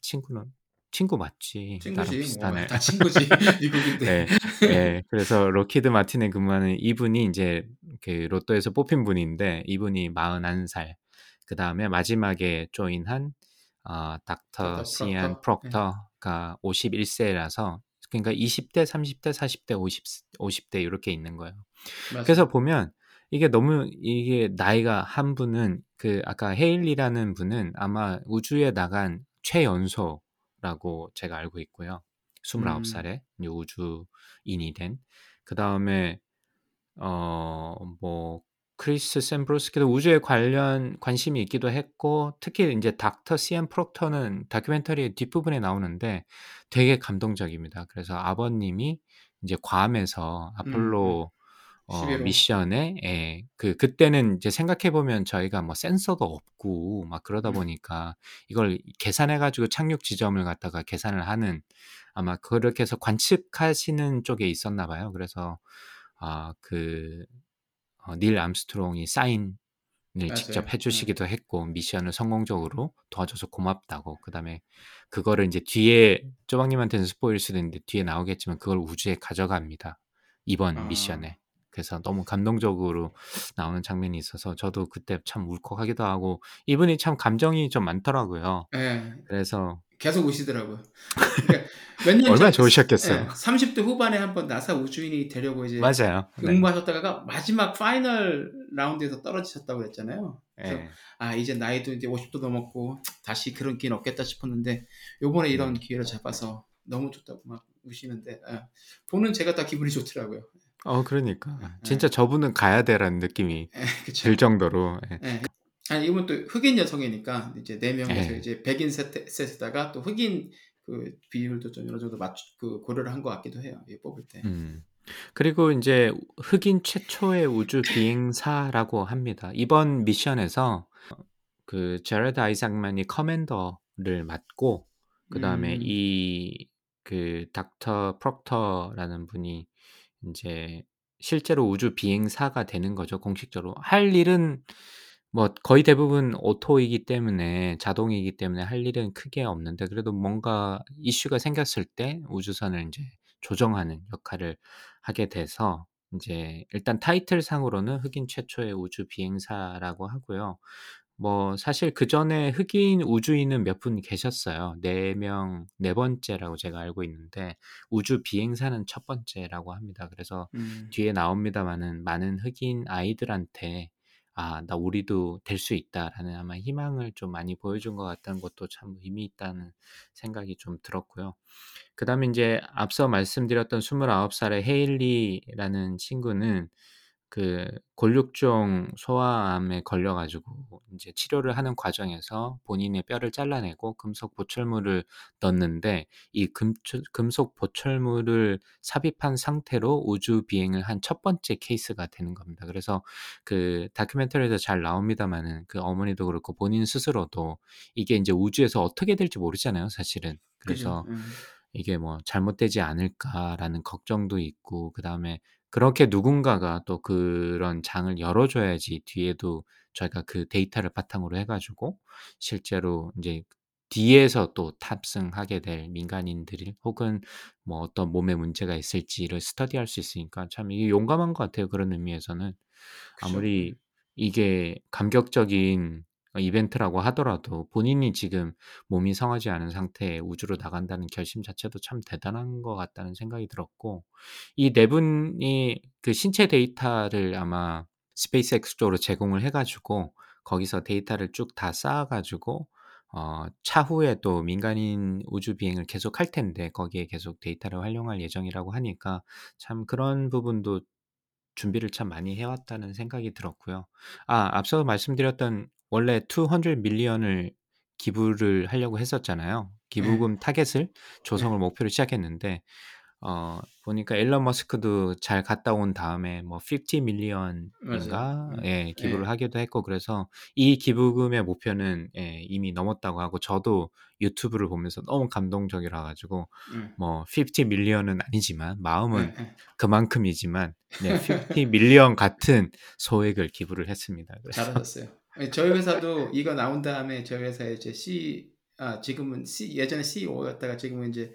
친구는 친구 맞지 친구지. 비슷하네. 뭐, 다 친구지. [laughs] 미국인데. 네, 네. [laughs] 그래서 Lockheed Martin에 근무하는 이분이 이제 그 로또에서 뽑힌 분인데 이분이 41살. 그 다음에 마지막에 join한 어, 닥터 시안 프록터. 예. 프록터가 51세라서 그러니까 20대, 30대, 40대, 50, 50대 이렇게 있는 거예요. 맞아요. 그래서 보면 이게 너무 이게 나이가 한 분은 그 아까 헤일리라는 분은 아마 우주에 나간 최연소라고 제가 알고 있고요. 29살에 음. 우주인이 된. 그 다음에 어 뭐 크리스 샘브로스키도 우주에 관련 관심이 있기도 했고 특히 이제 닥터 시안 프록터는 다큐멘터리의 뒷부분에 나오는데 되게 감동적입니다. 그래서 아버님이 이제 괌에서 음, 아폴로 어, 11호. 미션에 예, 그 그때는 이제 생각해 보면 저희가 뭐 센서도 없고 막 그러다 음. 보니까 이걸 계산해 가지고 착륙 지점을 갖다가 계산을 하는 아마 그렇게 해서 관측하시는 쪽에 있었나 봐요. 그래서 아그 어, 닐 암스트롱이 사인 을 직접 맞아요. 예. 해주시기도 했고 미션을 성공적으로 도와줘서 고맙다고 그다음에 그거를 이제 뒤에 쪼박님한테는 스포일 수도 있는데 뒤에 나오겠지만 그걸 우주에 가져갑니다 이번 아. 미션에 그래서 너무 감동적으로 나오는 장면이 있어서 저도 그때 참 울컥하기도 하고 이분이 참 감정이 좀 많더라고요 예. 그래서 계속 우시더라고요. 그러니까 몇년 얼마나 좋으셨겠어요 예, 30대 후반에 한번 나사 우주인이 되려고 이제 맞아요 네. 응모하셨다가 마지막 final round에서 떨어지셨다고 그랬잖아요. 그래서 예. 아 이제 나이도 이제 50도 넘었고 다시 그런 기회는 없겠다 싶었는데 요번에 이런 음. 기회를 잡아서 너무 좋다고 막 우시는데 예, 보는 제가 다 기분이 좋더라고요. 어 그러니까 예. 진짜 저분은 가야 돼라는 느낌이 예. [laughs] 들 정도로 예. 예. 아니 이분 또 흑인 여성이니까 이제 네 명에서 예. 이제 백인 셋- 셋에다가 또 흑인 그 비율도 좀 어느 정도 맞추 그 고려를 한 것 같기도 해요. 이 뽑을 때. 음. 그리고 이제 흑인 최초의 우주 비행사라고 합니다. 이번 미션에서 그 제레드 아이삭만이 commander를 맡고 그다음에 음. 이 그 닥터 프록터라는 분이 이제 실제로 우주 비행사가 되는 거죠, 공식적으로. 할 일은 뭐 거의 대부분 오토이기 때문에 자동이기 때문에 할 일은 크게 없는데 그래도 뭔가 이슈가 생겼을 때 우주선을 인제 조정하는 역할을 하게 돼서 인제 일단 타이틀상으로는 흑인 최초의 우주 비행사라고 하고요. 뭐 사실 그 전에 흑인 우주인은 몇 분 계셨어요. 4 명, 네 번째라고 제가 알고 있는데 우주 비행사는 첫 번째라고 합니다. 그래서 음. 뒤에 나옵니다마는 많은 흑인 아이들한테 '아 나 우리도 될 수 있다.'라는 아마 희망을 좀 많이 보여준 것 같다는 것도 참 의미 있다는 생각이 좀 들었고요. 그 다음에 인제 앞서 말씀드렸던 29 살의 헤일리라는 친구는 그 골육종 소아암에 걸려 가지고 인제 치료를 하는 과정에서 본인의 뼈를 잘라내고 금속 보철물을 넣는데 이 금초 금속 보철물을 삽입한 상태로 우주 비행을 한 첫 번째 케이스가 되는 겁니다. 그래서 그 다큐멘터리에서 잘 나옵니다마는 그 어머니도 그렇고 본인 스스로도 이게 인제 우주에서 어떻게 될지 모르잖아요, 사실은. 그죠. 그래서 음. 이게 뭐 '잘못되지 않을까.'라는 걱정도 있고 그 다음에 그렇게 누군가가 또 그런 장을 열어 줘야지 뒤에도 저희가 그 데이터를 바탕으로 해 가지고 실제로 인제 뒤에서 또 탑승하게 될 민간인들 혹은 뭐 어떤 몸에 문제가 있을지를 스터디할 수 있으니까 참 이게 용감한 것 같아요, 그런 의미에서는. 그쵸. 아무리 음. 이게 감격적인 어 이벤트라고 하더라도 본인이 지금 몸이 성하지 않은 상태에 우주로 나간다는 결심 자체도 참 대단한 것 같다는 생각이 들었고 이 네 분이 그 신체 데이터를 아마 SpaceX 쪽으로 제공을 해 가지고 거기서 데이터를 쭉 다 쌓아 가지고 어 차후에 또 민간인 우주 비행을 계속 할 텐데 거기에 계속 데이터를 활용할 예정이라고 하니까 참 그런 부분도 준비를 참 많이 해 왔다는 생각이 들었고요. 아 앞서 말씀드렸던 원래 200 million을 기부를 하려고 했었잖아요. 네. 기부금 target을 네. 조성을 목표로 시작했는데 어 보니까 일론 머스크도 잘 갔다 온 다음에 뭐50 맞아요. 밀리언인가 음. 예 기부를 예. 하기도 했고 그래서 이 기부금의 목표는 예 이미 넘었다고 하고 저도 유튜브를 보면서 너무 감동적이라 가지고 음. 뭐50 밀리언은 아니지만 마음은. 그만큼이지만 네 50 밀리언 같은 소액을 기부를 했습니다. 그래서 잘하셨어요. 예 저희 회사도 이거 나온 다음에 저희 회사의 이제 C 아 지금은 C 예전에 CEO였다가 지금은 인제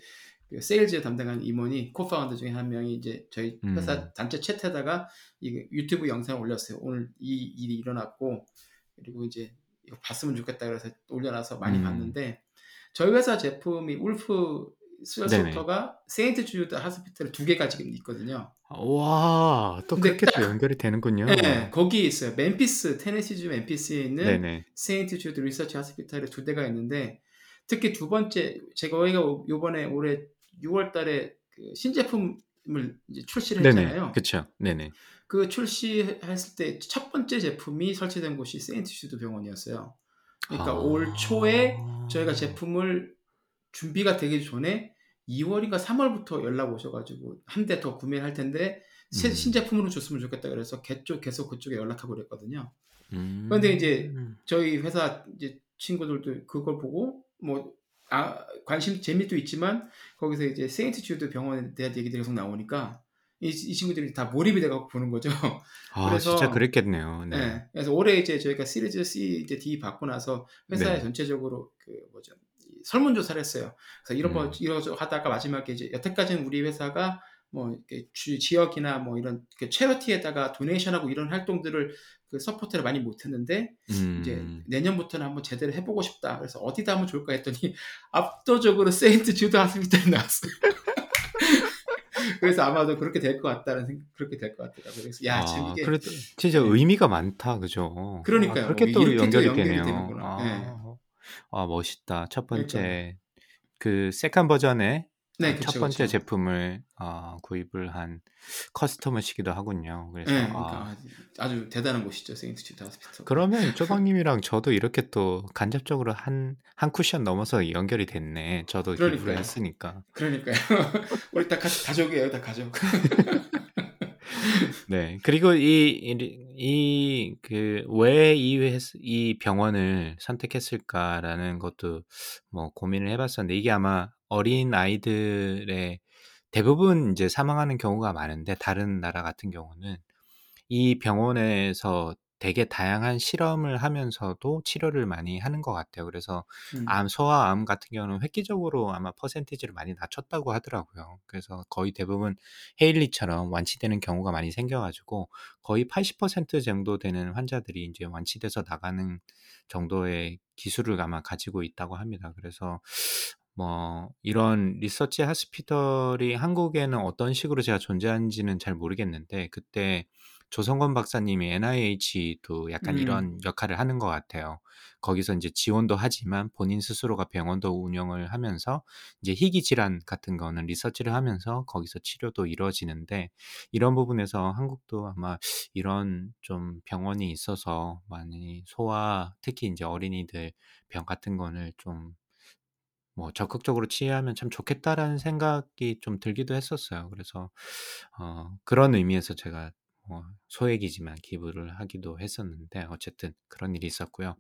그 세일즈 담당하는 임원이 co-founder 중에 한 명이 이제 저희 회사 음. 단체 채팅에다가 이거 유튜브 영상을 올렸어요. "오늘 이 일이 일어났고 그리고 이제 이거 봤으면 좋겠다." 그래서 올려놔서 많이 음. 봤는데 저희 회사 제품이 울프 스웨터 네네. 소프트가 St. Jude Hospital에 2 개가 지금 있거든요. 와. 또 근데 그렇게 또 딱 연결이 되는군요. 예. 거기에 있어요. 멤피스 테네시주 멤피스에 있는 네네. St. Jude Research Hospital에 2 대가 있는데 특히 두 번째 제가 저희가 요번에 올해 6월 달에 그 신제품을 이제 출시를 네네. 했잖아요. 그쵸. 네네. 그 출시했을 때 첫 번째 제품이 설치된 곳이 세인트 주드 병원이었어요. 그러니까 올 초에 저희가 아. 제품을 준비가 되기 전에 2 월인가 3 월부터 연락 오셔 가지고 "1 대더 구매를 할 텐데 새 음. 신제품으로 줬으면 좋겠다." 그래서 계속 계속 그쪽에 연락하고 그랬거든요. 그런데 이제 음. 저희 회사 이제 친구들도 그걸 보고 뭐 아 관심 재미도 있지만 거기서 이제 세인트 주드 병원에 대한 얘기들이 계속 나오니까 이 이 친구들이 다 몰입이 돼 갖고 보는 거죠. [laughs] 아 그래서 진짜 그랬겠네요. 네. 예. 그래서 올해 이제 저희가 시리즈 C 이제 D 받고 나서 회사에 네. 전체적으로 그 뭐죠? 이 설문조사를 했어요. 그래서 이런 거 음. 이러저러 하다가 마지막에 이제 여태까지는 우리 회사가 뭐 이렇게 주 지역이나 뭐 이런 그 체리티에다가 도네이션하고 이런 활동들을 그 서포트를 많이 못 했는데 이제 음. "내년부터는 한번 제대로 해 보고 싶다." 그래서 "어디다 하면 좋을까?" 했더니 압도적으로 St. Jude Hospital이 나왔어요. [laughs] 그래서 아마도 그렇게 될 것 같다는 생 그렇게 될 것 같더라고요. 그래서 야 아 이게 그래도 진짜 예. 의미가 많다. 그죠? 아 그러니까요. 그렇게 또 이렇게도 연결이 연결이 되네요. 되는구나. 예. 아. 아 멋있다. 첫. 번째 그 second 버전의 네. 어첫 그쵸, 번째 그쵸. 제품을 어 구입을 한 커스터머시기도 하군요. 그래서 예. 아 그러니까 아 주 대단한 곳이죠. 세인트 주드 하스피털. 그러면 [laughs] 쪼박님이랑 저도 이렇게 또 간접적으로 한 한 쿠션 넘어서 연결이 됐네. 저도 그러니까요. 했으니까. 그러니까요. [laughs] 우리 다 같이 가족이에요. 다 [laughs] 가족. 네. 그리고 이 이리 이그 '왜 이 회스 이 병원을 선택했을까.'라는 것도 뭐 고민을 해 봤었는데 이게 아마 어린 아이들의 대부분 인제 사망하는 경우가 많은데 다른 나라 같은 경우는 이 병원에서 되게 다양한 실험을 하면서도 치료를 많이 하는 것 같아요. 그래서 음. 암 소아암 같은 경우는 획기적으로 아마 퍼센티지를 많이 낮췄다고 하더라고요. 그래서 거의 대부분 헤일리처럼 완치되는 경우가 많이 생겨 가지고 거의 80% 정도 되는 환자들이 인제 완치돼서 나가는 정도의 기술을 아마 가지고 있다고 합니다. 그래서 뭐 이런 리서치 하스피털이 한국에는 어떤 식으로 제가 존재하는지는 잘 모르겠는데 그때 조성권 박사님이 NIH도 약간 음. 이런 역할을 하는 것 같아요. 거기서 인제 지원도 하지만 본인 스스로가 병원도 운영을 하면서 이제 희귀 질환 같은 거는 리서치를 하면서 거기서 치료도 이루어지는데 이런 부분에서 한국도 아마 이런 좀 병원이 있어서 많이 소아 특히 인제 어린이들 병 같은 거를 좀뭐 '적극적으로 치유하면 참 좋겠다.'라는 생각이 좀 들기도 했었어요. 그래서 어 그런 의미에서 제가 뭐 소액이지만 기부를 하기도 했었는데 어쨌든 그런 일이 있었고요.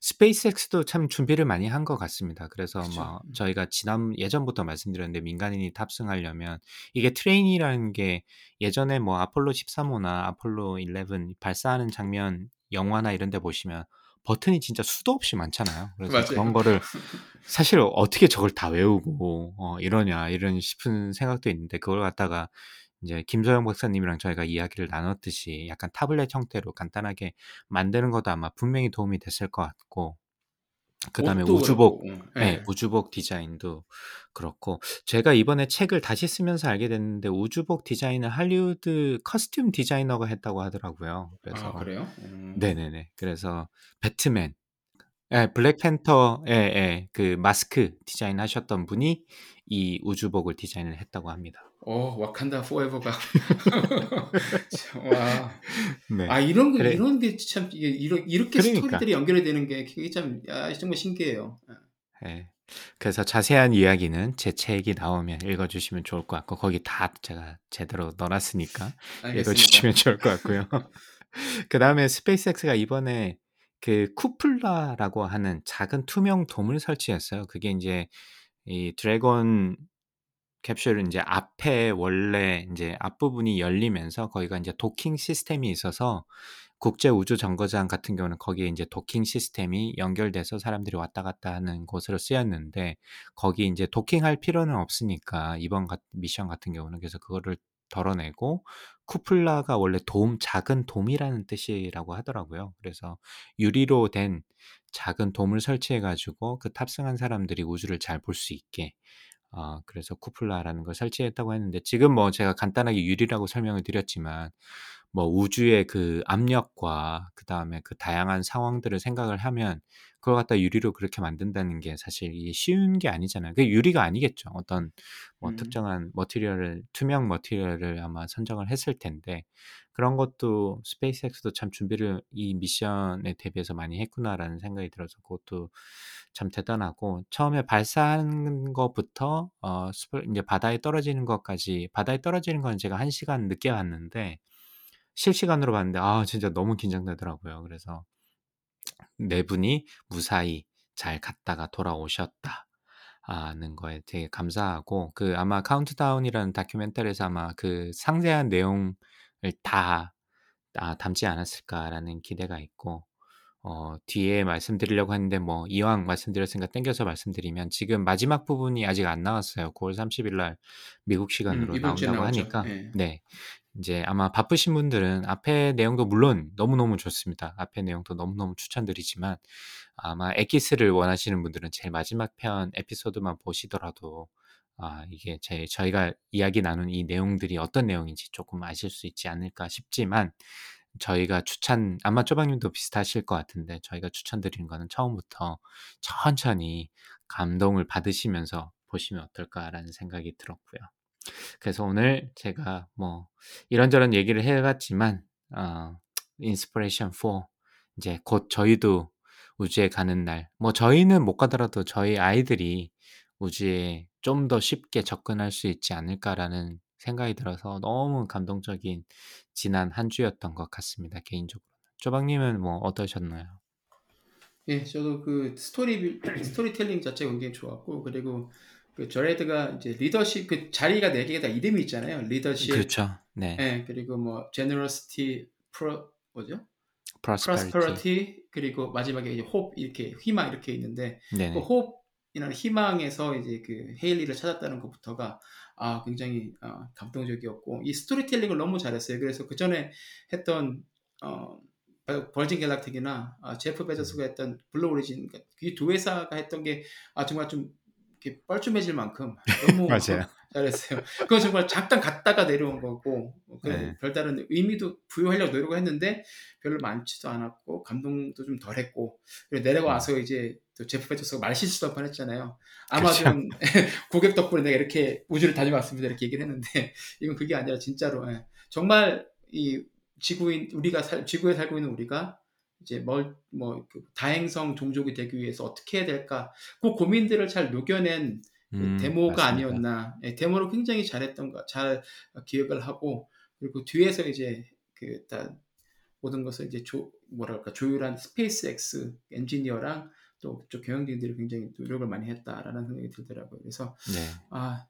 스페이스X도 참 준비를 많이 한 것 같습니다. 그래서 그쵸. 뭐 음. 저희가 지난 예전부터 말씀드렸는데 민간인이 탑승하려면 이게 트레이닝이라는 게 예전에 뭐 아폴로 13호나 아폴로 11 발사하는 장면 영화나 이런 데 보시면 버튼이 진짜 수도 없이 많잖아요. [laughs] 그래서 그런 맞아요. 거를 [laughs] 사실 '어떻게 저걸 다 외우고 어 이러냐.' 이런 싶은 생각도 있는데 그걸 갖다가 인제 김소영 박사님이랑 저희가 이야기를 나눴듯이 약간 타블렛 형태로 간단하게 만드는 것도 아마 분명히 도움이 됐을 것 같고 그다음에 우주복 그렇고. 예. 예. 우주복 디자인도 그렇고 제가 이번에 책을 다시 쓰면서 알게 됐는데 우주복 디자인은 할리우드 커스튬 디자이너가 했다고 하더라고요. 아 그래서 그래요? 음. 네네네. 그래서 배트맨 예 블랙팬터 예예. 그 마스크 디자인 하셨던 분이 이 우주복을 디자인을 했다고 합니다. 어 와칸다 포에버가 [laughs] 참 와. 네. 아 이런 거 그래 이런 게 참 이러 이렇게 그러니까. 스토리들이 연결이 되는 게 그게 참야 정말 신기해요. 예. 예. 그래서 자세한 이야기는 제 책이 나오면 읽어 주시면 좋을 것 같고 거기 다 제가 제대로 넣어 놨으니까 읽어 알겠습니다. 주시면 좋을 것 같고요. [laughs] 그 다음에 스페이스X가 이번에 그 쿠플라라고 하는 작은 투명 돔을 설치했어요. 그게 인제 이 드래곤 캡슐은 인제 앞에 원래 인제 앞부분이 열리면서 거기가 인제 도킹 시스템이 있어서 국제 우주 정거장 같은 경우는 거기에 인제 도킹 시스템이 연결돼서 사람들이 왔다 갔다 하는 곳으로 쓰였는데 거기 인제 도킹할 필요는 없으니까 이번 같 미션 같은 경우는 그래서 그거를 덜어내고 쿠플라가 원래 돔 작은 돔이라는 뜻이라고 하더라고요. 그래서 유리로 된 작은 돔을 설치해 가지고 그 탑승한 사람들이 우주를 잘 볼 수 있게 어 그래서 쿠플라라는 걸 설치했다고 했는데 지금 뭐 제가 간단하게 유리라고 설명을 드렸지만 뭐 우주의 그 압력과 그 다음에 그 다양한 상황들을 생각을 하면 그걸 갖다 유리로 그렇게 만든다는 게 사실 이게 쉬운 게 아니잖아요. 그게 유리가 아니겠죠. 어떤 뭐 음. 특정한 material을 투명 material을 아마 선정을 했을 텐데 그런 것도 스페이스X도 참 준비를 이 미션에 대비해서 많이 했구나라는 생각이 들어서 그것도 참 대단하고 처음에 발사하는 것부터 어 인제 바다에 떨어지는 것까지 바다에 떨어지는 건 제가 1 시간 늦게 갔는데 실시간으로 봤는데 아 진짜 너무 긴장되더라고요. 그래서 네 분이 무사히 잘 갔다가 돌아오셨다. 하는 거에 되게 감사하고 그 아마 카운트다운이라는 다큐멘터리에서 아마 그 상세한 내용을 다아 담지 않았을까라는 기대가 있고 어 뒤에 말씀드리려고 했는데 뭐 이왕 말씀드렸으니까 땡겨서 말씀드리면 지금 마지막 부분이 아직 안 나왔어요. 9월 30일 날 미국 음 시간으로 주에 나온다고 나오죠. 하니까 예. 네. 인제 아마 바쁘신 분들은 앞에 내용도 물론 너무너무 좋습니다. 앞에 내용도 너무너무 추천드리지만 아마 엑기스를 원하시는 분들은 제일 마지막 편 에피소드만 보시더라도 아 이게 제 저희가 이야기 나눈 이 내용들이 어떤 내용인지 쪼끔 아실 수 있지 않을까 싶지만 저희가 추천 아마 쪼박님도 비슷하실 것 같은데 저희가 추천드리는 거는 처음부터 천천히 감동을 받으시면서 보시면 어떨까라는 생각이 들었고요. 그래서 오늘 제가 뭐 이런저런 얘기를 해 봤지만 어 Inspiration 4 인제 곧 저희도 우주에 가는 날 뭐 저희는 못 가더라도 저희 아이들이 우주에 좀 더 쉽게 접근할 수 있지 않을까라는 생각이 들어서 너무 감동적인 지난 한 주였던 것 같습니다 개인적으로는. 쪼박님은 뭐 어떠셨나요? 예. 저도 그 스토리 [clears throat] 스토리텔링 자체가 굉장히 좋았고 그리고 그 저레드가 이제 리더십 그 자리가 4 개가 다 이름이 있잖아요. 리더십 그렇죠. 네. 예. 그리고 뭐 generosity pro 뭐죠? prosperity. prosperity 그리고 마지막에 이제 hope 이렇게 희망 이렇게 있는데 그 네네. hope이라는 희망에서 이제 그 헤일리를 찾았다는 것부터가 아 굉장히 어 감동적이었고 이 스토리텔링을 너무 잘했어요. 그래서 그 전에 했던 어버 버진 갤럭틱이나 아 제프 음. 베조스가 했던 블루 오리진 이 두 회사가 했던 게 아 정말 좀 이렇게 뻘쭘해질 만큼 [laughs] 너무 맞아요. 잘했어요. 그건 정말 잠깐 갔다가 내려온 거고 그 네. 별다른 의미도 부여하려고 노력을 했는데 별로 많지도 않았고 감동도 좀 덜했고 그리고 음. 내려와서 이제 또 제프 베조스가 말실수도 할 뻔했잖아요. 아마존 [laughs] 고객 덕분에 내가 이렇게 우주를 다녀왔습니다. 이렇게 얘기를 했는데 [laughs] 이건 그게 아니라 진짜로 예. 정말 이 지구인 우리가 살 지구에 살고 있는 우리가 이제 멀 뭐 그 다행성 종족이 되기 위해서 어떻게 해야 될까? 그 고민들을 잘 녹여낸 그음 데모가 맞습니다. 아니었나. 예. 데모를 굉장히 잘했던 거잘 기억을 하고 그리고 뒤에서 이제 그 다 모든 것을 이제 조 뭐랄까 조율한 스페이스X 엔지니어랑 또 경영진들이 굉장히 노력을 많이 했다라는 생각이 들더라고요. 그래서 네. 아아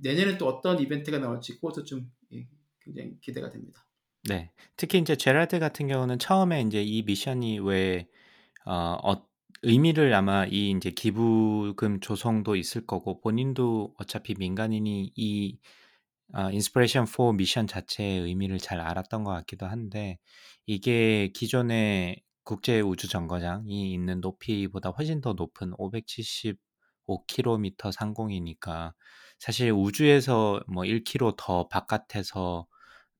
내년에 또 어떤 이벤트가 나올지 그것도 좀예 굉장히 기대가 됩니다. 네. 특히 인제 제라드 같은 경우는 처음에 인제 이 미션이 왜어어 의미를 아마 이 인제 기부금 조성도 있을 거고 본인도 어차피 민간인이 이 아 Inspiration 4 미션 자체의 의미를 잘 알았던 것 같기도 한데 이게 기존에 국제 우주 정거장이 있는 높이보다 훨씬 더 높은 575km 상공이니까 사실 우주에서 뭐 1km 더 바깥에서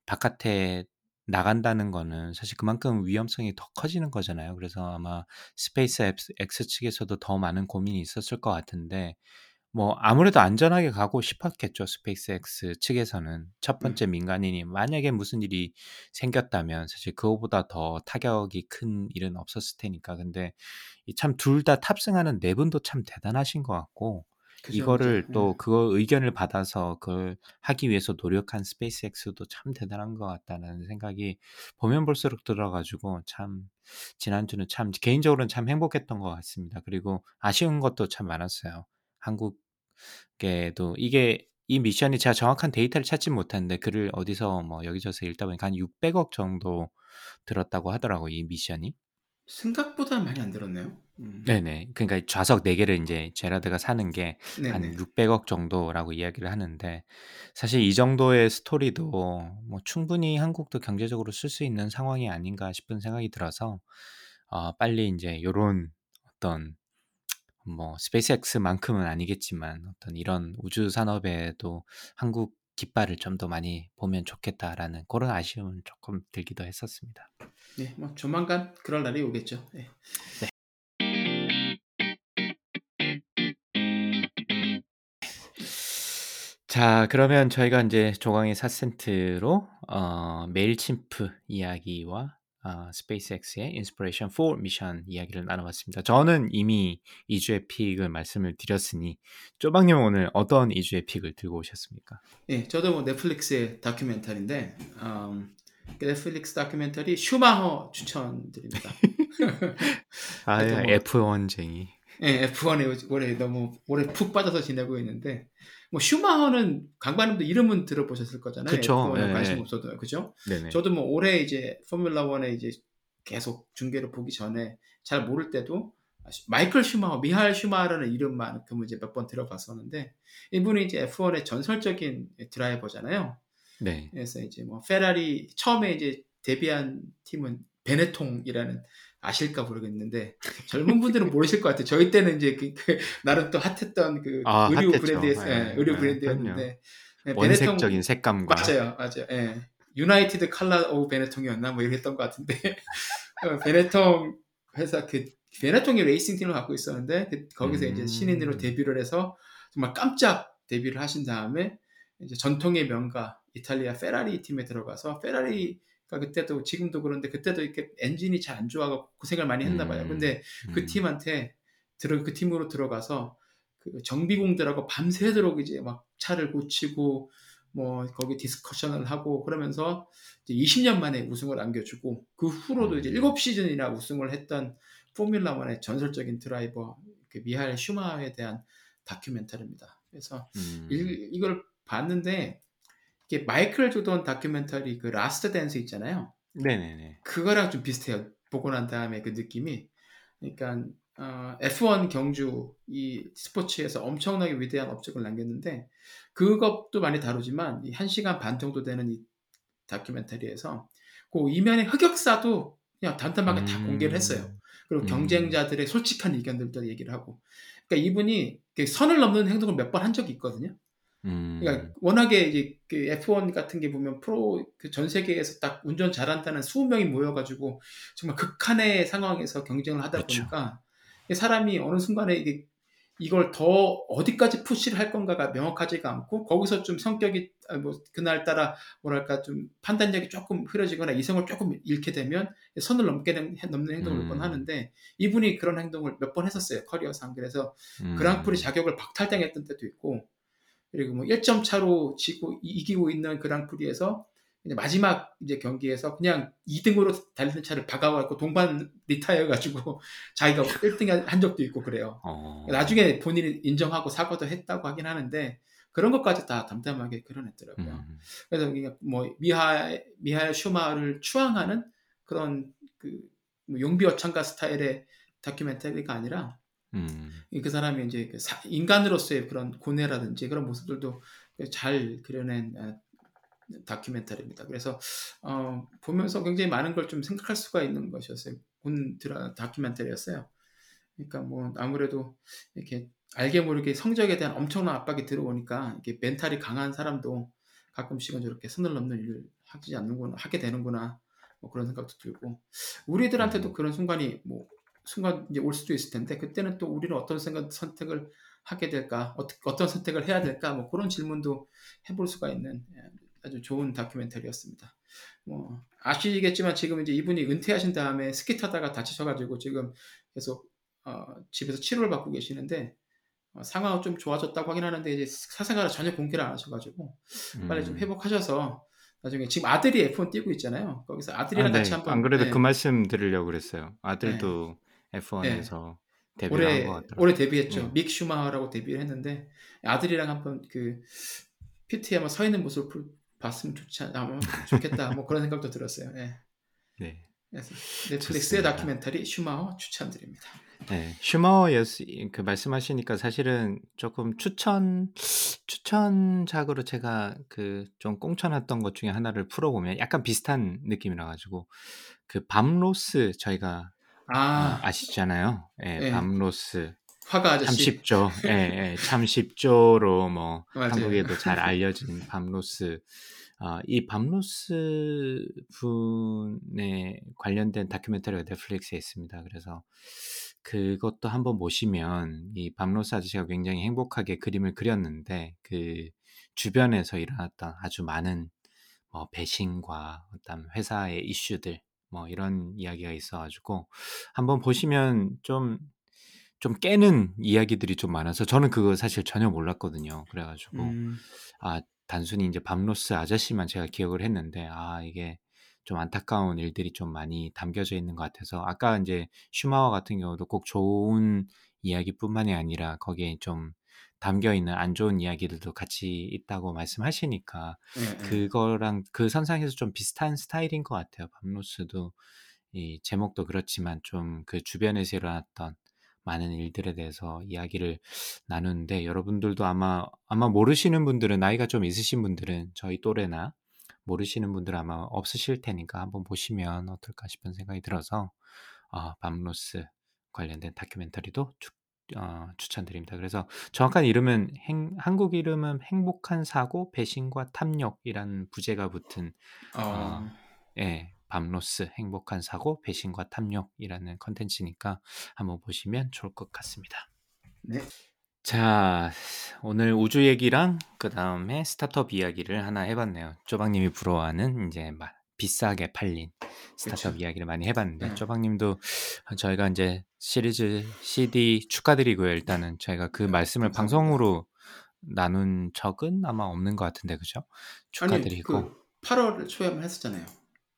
바깥에 나간다는 거는 사실 그만큼 위험성이 더 커지는 거잖아요. 그래서 아마 스페이스 X, 측에서도 더 많은 고민이 있었을 것 같은데 뭐 아무래도 안전하게 가고 싶었겠죠. 스페이스 X 측에서는 첫 음. 번째 민간인이 만약에 무슨 일이 생겼다면 사실 그거보다 더 타격이 큰 일은 없었을 테니까. 근데 참 둘 다 탑승하는 네 분도 참 대단하신 것 같고 그죠, 이거를 그죠. 또 예. 그거 의견을 받아서 그걸 하기 위해서 노력한 스페이스 X도 참 대단한 것 같다는 생각이 보면 볼수록 들어가지고 참 지난주는 참 개인적으로는 참 행복했던 것 같습니다. 그리고 아쉬운 것도 참 많았어요. 한국에도 이게 이 미션이 제가 정확한 데이터를 찾지 못했는데 글을 어디서 뭐 여기저기서 읽다 보니까 한 600억 정도 들었다고 하더라고요. 이 미션이. 생각보다 많이 안 들었네요. 음. 네네. 그러니까 좌석 4개를 인제 제라드가 사는 게한 네네. 600억 정도라고 이야기를 하는데 사실 이 정도의 스토리도 뭐 충분히 한국도 경제적으로 쓸 수 있는 상황이 아닌가 싶은 생각이 들어서 어 빨리 인제 요런 어떤 뭐 스페이스 X만큼은 아니겠지만 어떤 이런 우주 산업에도 한국 깃발을 좀 더 많이 보면 좋겠다라는 고런 아쉬움은 조금 들기도 했었습니다. 네. 뭐 조만간 그럴 날이 오겠죠. 예. 네. 자 그러면 저희가 인제 조광의 4센트로 어 Mailchimp 이야기와 어 스페이스X의 Inspiration 4 미션 이야기를 나눠 봤습니다. 저는 이미 이 주의 pick을 말씀을 드렸으니 쪼박님은 오늘 어떤 이 주의 pick을 들고 오셨습니까? 예. 저도 뭐 넷플릭스의 다큐멘터리인데 음그 넷플릭스 다큐멘터리 슈마허 추천드립니다. [laughs] 아. 뭐 F1쟁이. 예. F1에 올해 너무 올해 푹 빠져서 지내고 있는데 뭐 슈마허는 강박님도 이름은 들어보셨을 거잖아요. 그쵸. F1에 관심. 없어도 그죠? 네네. 저도 뭐 올해 이제 Formula 1에 이제 계속 중계를 보기 전에 잘 모를 때도 마이클 슈마허, 미하엘 슈마허라는 이름만큼은 이제 몇 번 들어봤었는데 이분이 이제 F1의 전설적인 예 드라이버잖아요. 네. 그래서 이제 뭐 페라리 처음에 이제 데뷔한 팀은 베네통이라는 아실까 모르겠는데 젊은 분들은 모르실 것 같아요. 저희 때는 이제 그 그 나름 또 핫했던 그 아 의류 핫했죠. 브랜드였 예. 예. 의류 예. 브랜드였는데 예 베네통 원색적인 색감과 맞아요, 맞아요. 예. United Color of Benetton이었나 뭐 이랬던 것 같은데 [laughs] 어 베네통 회사 그 베네통이 레이싱 팀을 갖고 있었는데 그 거기서 이제 신인으로 음. 데뷔를 해서 정말 깜짝 데뷔를 하신 다음에 이제 전통의 명가 이탈리아 페라리 팀에 들어가서 페라리 가 그때도 지금도 그런데 그때도 이렇게 엔진이 잘 안 좋아 갖고 고생을 많이 했나 봐요. 음. 근데 그 음. 팀한테 들어 그 팀으로 들어가서 그 정비공들하고 밤새도록 이제 막 차를 고치고 뭐 거기 discussion을 하고 그러면서 이제 20년 만에 우승을 안겨주고 그 후로도 이제 음. 7시즌이나 우승을 했던 Formula 1의 전설적인 드라이버 그 미하엘 슈마허에 대한 다큐멘터리입니다. 그래서 음. 일 이걸 봤는데 이게 마이클 조던 다큐멘터리 그 Last Dance 있잖아요. 네네네. 그거랑 좀 비슷해요. 보고 난 다음에 그 느낌이. 그러니까 어 F1 경주 이 스포츠에서 엄청나게 위대한 업적을 남겼는데 그것도 많이 다루지만 이 1 시간 반 정도 되는 이 다큐멘터리에서 그 이면의 흑역사도 그냥 담담하게 다 공개를 했어요. 음. 그리고 음. 경쟁자들의 솔직한 의견들도 얘기를 하고. 그러니까 이분이 그 선을 넘는 행동을 몇 번 한 적이 있거든요. 그러니까 음. 워낙에 이제 그 F1 같은 게 보면 프로 그 전 세계에서 딱 운전 잘한다는 20명이 모여 가지고 정말 극한의 상황에서 경쟁을 하다 그렇죠. 보니까 이 사람이 어느 순간에 이게 이걸 더 어디까지 푸시를 할 건가가 명확하지가 않고 거기서 좀 성격이 아뭐 그날 따라 뭐랄까 좀 판단력이 쪼끔 흐려지거나 이성을 쪼끔 잃게 되면 선을 넘게 된 넘는 행동을 몇번 음. 하는데 이분이 그런 행동을 몇 번 했었어요, 커리어상. 그래서 그랑프리 음. 자격을 박탈당했던 때도 있고 그리고 뭐 1점 차로 지고 이 이기고 있는 그랑프리에서 마지막 이제 경기에서 그냥 2 등으로 달리는 차를 박아 갖고 동반 리타이어 해 가지고 [laughs] 자기가 1등한한 적도 있고 그래요. 어. 나중에 본인이 인정하고 사과도 했다고 하긴 하는데 그런 것까지 다 담담하게 그려냈더라고요. 음. 그래서 뭐 미하엘 미하엘 슈마허를 추앙하는 그런 그뭐 용비어창가 스타일의 다큐멘터리가 아니라 음. 이그 사람이 인제 그사 인간으로서의 그런 고뇌라든지 그런 모습들도 그잘 그려낸 아 다큐멘터리입니다. 그래서 어, 보면서 굉장히 많은 걸 좀 생각할 수가 있는 것이었어요. 본 드라 다큐멘터리였어요. 그러니까 뭐 아무래도 이렇게 알게 모르게 성적에 대한 엄청난 압박이 들어오니까 이게 멘탈이 강한 사람도 가끔씩은 저렇게 선을 넘는 일을 하지 않는구나 하게 되는구나 뭐 그런 생각도 들고 우리들한테도 그런 순간이 뭐 순간 이제 올 수도 있을 텐데 그때는 또 우리는 어떤 생각 선택을 하게 될까 어떻게 어떤 선택을 해야 될까 뭐 그런 질문도 해볼 수가 있는 예, 아주 좋은 다큐멘터리였습니다. 뭐 아시겠지만 지금 이제 이분이 은퇴하신 다음에 스키 타다가 다치셔가지고 지금 계속 어, 집에서 치료를 받고 계시는데 어, 상황은 좀 좋아졌다고 하긴 하는데 이제 사생활을 전혀 공개를 안 하셔가지고 빨리 좀 음. 회복하셔서 나중에 지금 아들이 F1 뛰고 있잖아요. 거기서 아들이랑 아, 네. 같이 한번 안 그래도 네, 그 말씀 드리려고 그랬어요. 아들도 네. F1에서 데뷔를 한 올해 것 같더라고요. 올해 데뷔했죠. 네. 믹 슈마하라고 데뷔를 했는데 아들이랑 한번 그 PT에 한번 서 있는 모습을 볼- 봤으면 좋지 않, 아, 좋겠다. 뭐 그런 생각도 들었어요. 예. 네. 그래서 넷플릭스의 좋습니다. 다큐멘터리 슈마허 추천드립니다. 네, 슈머였 그 말씀하시니까 사실은 조금 추천 추천작으로 제가 그 좀 꽁쳐놨던 것 중에 하나를 풀어보면 약간 비슷한 느낌이라 가지고 그 밤로스 저희가 어, 아, 아시잖아요. 예, 예. 밤로스 화가 참 아저씨. 쉽죠. [laughs] 예, 예, 참 쉽죠로 뭐 맞아요. 한국에도 잘 [laughs] 알려진 밤로스. 아, 이 밤로스 분에 관련된 다큐멘터리가 넷플릭스에 있습니다. 그래서 그것도 한번 보시면 이 밤로스 아저씨가 굉장히 행복하게 그림을 그렸는데 그 주변에서 일어났던 아주 많은 뭐 배신과 어떤 회사의 이슈들 뭐 이런 이야기가 있어가지고 한번 보시면 좀 좀 깨는 이야기들이 좀 많아서 저는 그거 사실 전혀 몰랐거든요. 그래가지고 음, 아 단순히 이제 밤로스 아저씨만 제가 기억을 했는데 아 이게 좀 안타까운 일들이 좀 많이 담겨져 있는 것 같아서 아까 이제 슈마워 같은 경우도 꼭 좋은 이야기뿐만이 아니라 거기에 좀 담겨 있는 안 좋은 이야기들도 같이 있다고 말씀하시니까 예, 예. 그거랑 그 선상에서 좀 비슷한 스타일인 것 같아요. 밤로스도 이 제목도 그렇지만 좀 그 주변에서 일어났던 많은 일들에 대해서 이야기를 나누는데 여러분들도 아마 아마 모르시는 분들은 나이가 좀 있으신 분들은 저희 또래나 모르시는 분들은 아마 없으실 테니까 한번 보시면 어떨까 싶은 생각이 들어서 어, 밤로스 관련된 다큐멘터리도 추, 어, 추천드립니다. 그래서 정확한 이름은 행- 한국 이름은 행복한 사고 배신과 탐욕이라는 부제가 붙은 어, 어, 예, 밤로스 행복한 사고 배신과 탐욕이라는 컨텐츠니까 한번 보시면 좋을 것 같습니다. 네. 자, 오늘 우주 얘기랑 그 다음에 스타트업 이야기를 하나 해봤네요. 쪼박님이 부러워하는 이제 막 비싸게 팔린 스타트업 그쵸. 이야기를 많이 해봤는데 네. 쪼박님도 저희가 이제 시리즈 CD 축하드리고요. 일단은 저희가 그 말씀을 감사합니다. 방송으로 나눈 적은 아마 없는 것 같은데 그죠? 축하드리고 아니 그 8월 초에 한번 했었잖아요.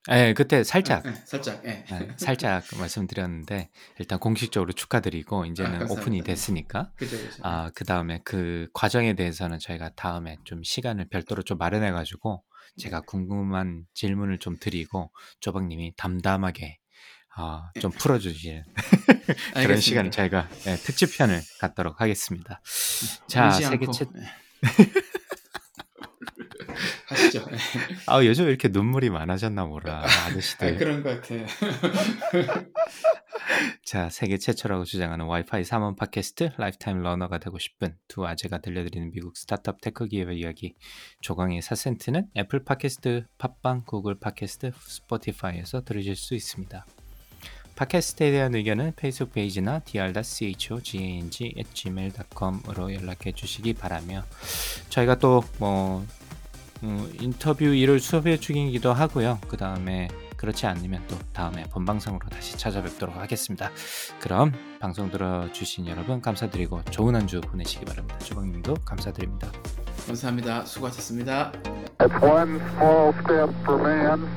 예, 그때 살짝 예, 예, 살짝. 예. 예, [laughs] 살짝 말씀드렸는데 일단 공식적으로 축하드리고 이제는 아. 오픈이 됐으니까. 아, 그 다음에 그 과정에 대해서는 저희가 다음에 좀 시간을 별도로 좀 마련해 가지고 제가 궁금한 질문을 좀 드리고 쪼박님이 담담하게 어, 좀 풀어주시는 [laughs] 그런. 시간을 저희가 예, 특집편을 갖도록 하겠습니다. 자, 울지 세계 최 예. [laughs] 하시죠. 예. [laughs] 아, 요즘 이렇게 눈물이 많아졌나 몰라 아, 아저씨들. 그런 것 같아요. [laughs] 자, 세계 최초라고 주장하는 와이파이 3원 팟캐스트 lifetime learner가 되고 싶은 두 아재가 들려드리는 미국 스타트업 테크 기업의 이야기 조광의 4센트는 애플 팟캐스트, 팟빵, 구글 팟캐스트, 스포티파이에서 들으실 수 있습니다. 팟캐스트에 대한 의견은 페이스북 페이지나 dr.chogang@gmail.com으로 연락해 주시기 바라며 저희가 또뭐 음, 인터뷰 일을 수업해 주기도 하고요. 그 다음에 그렇지 않으면 또 다음에 본방송으로 다시 찾아뵙도록 하겠습니다. 그럼 방송 들어주신 여러분 감사드리고 좋은 한 주 보내시기 바랍니다. 주방님도 감사드립니다. 감사합니다. 수고하셨습니다. It's one small step for man,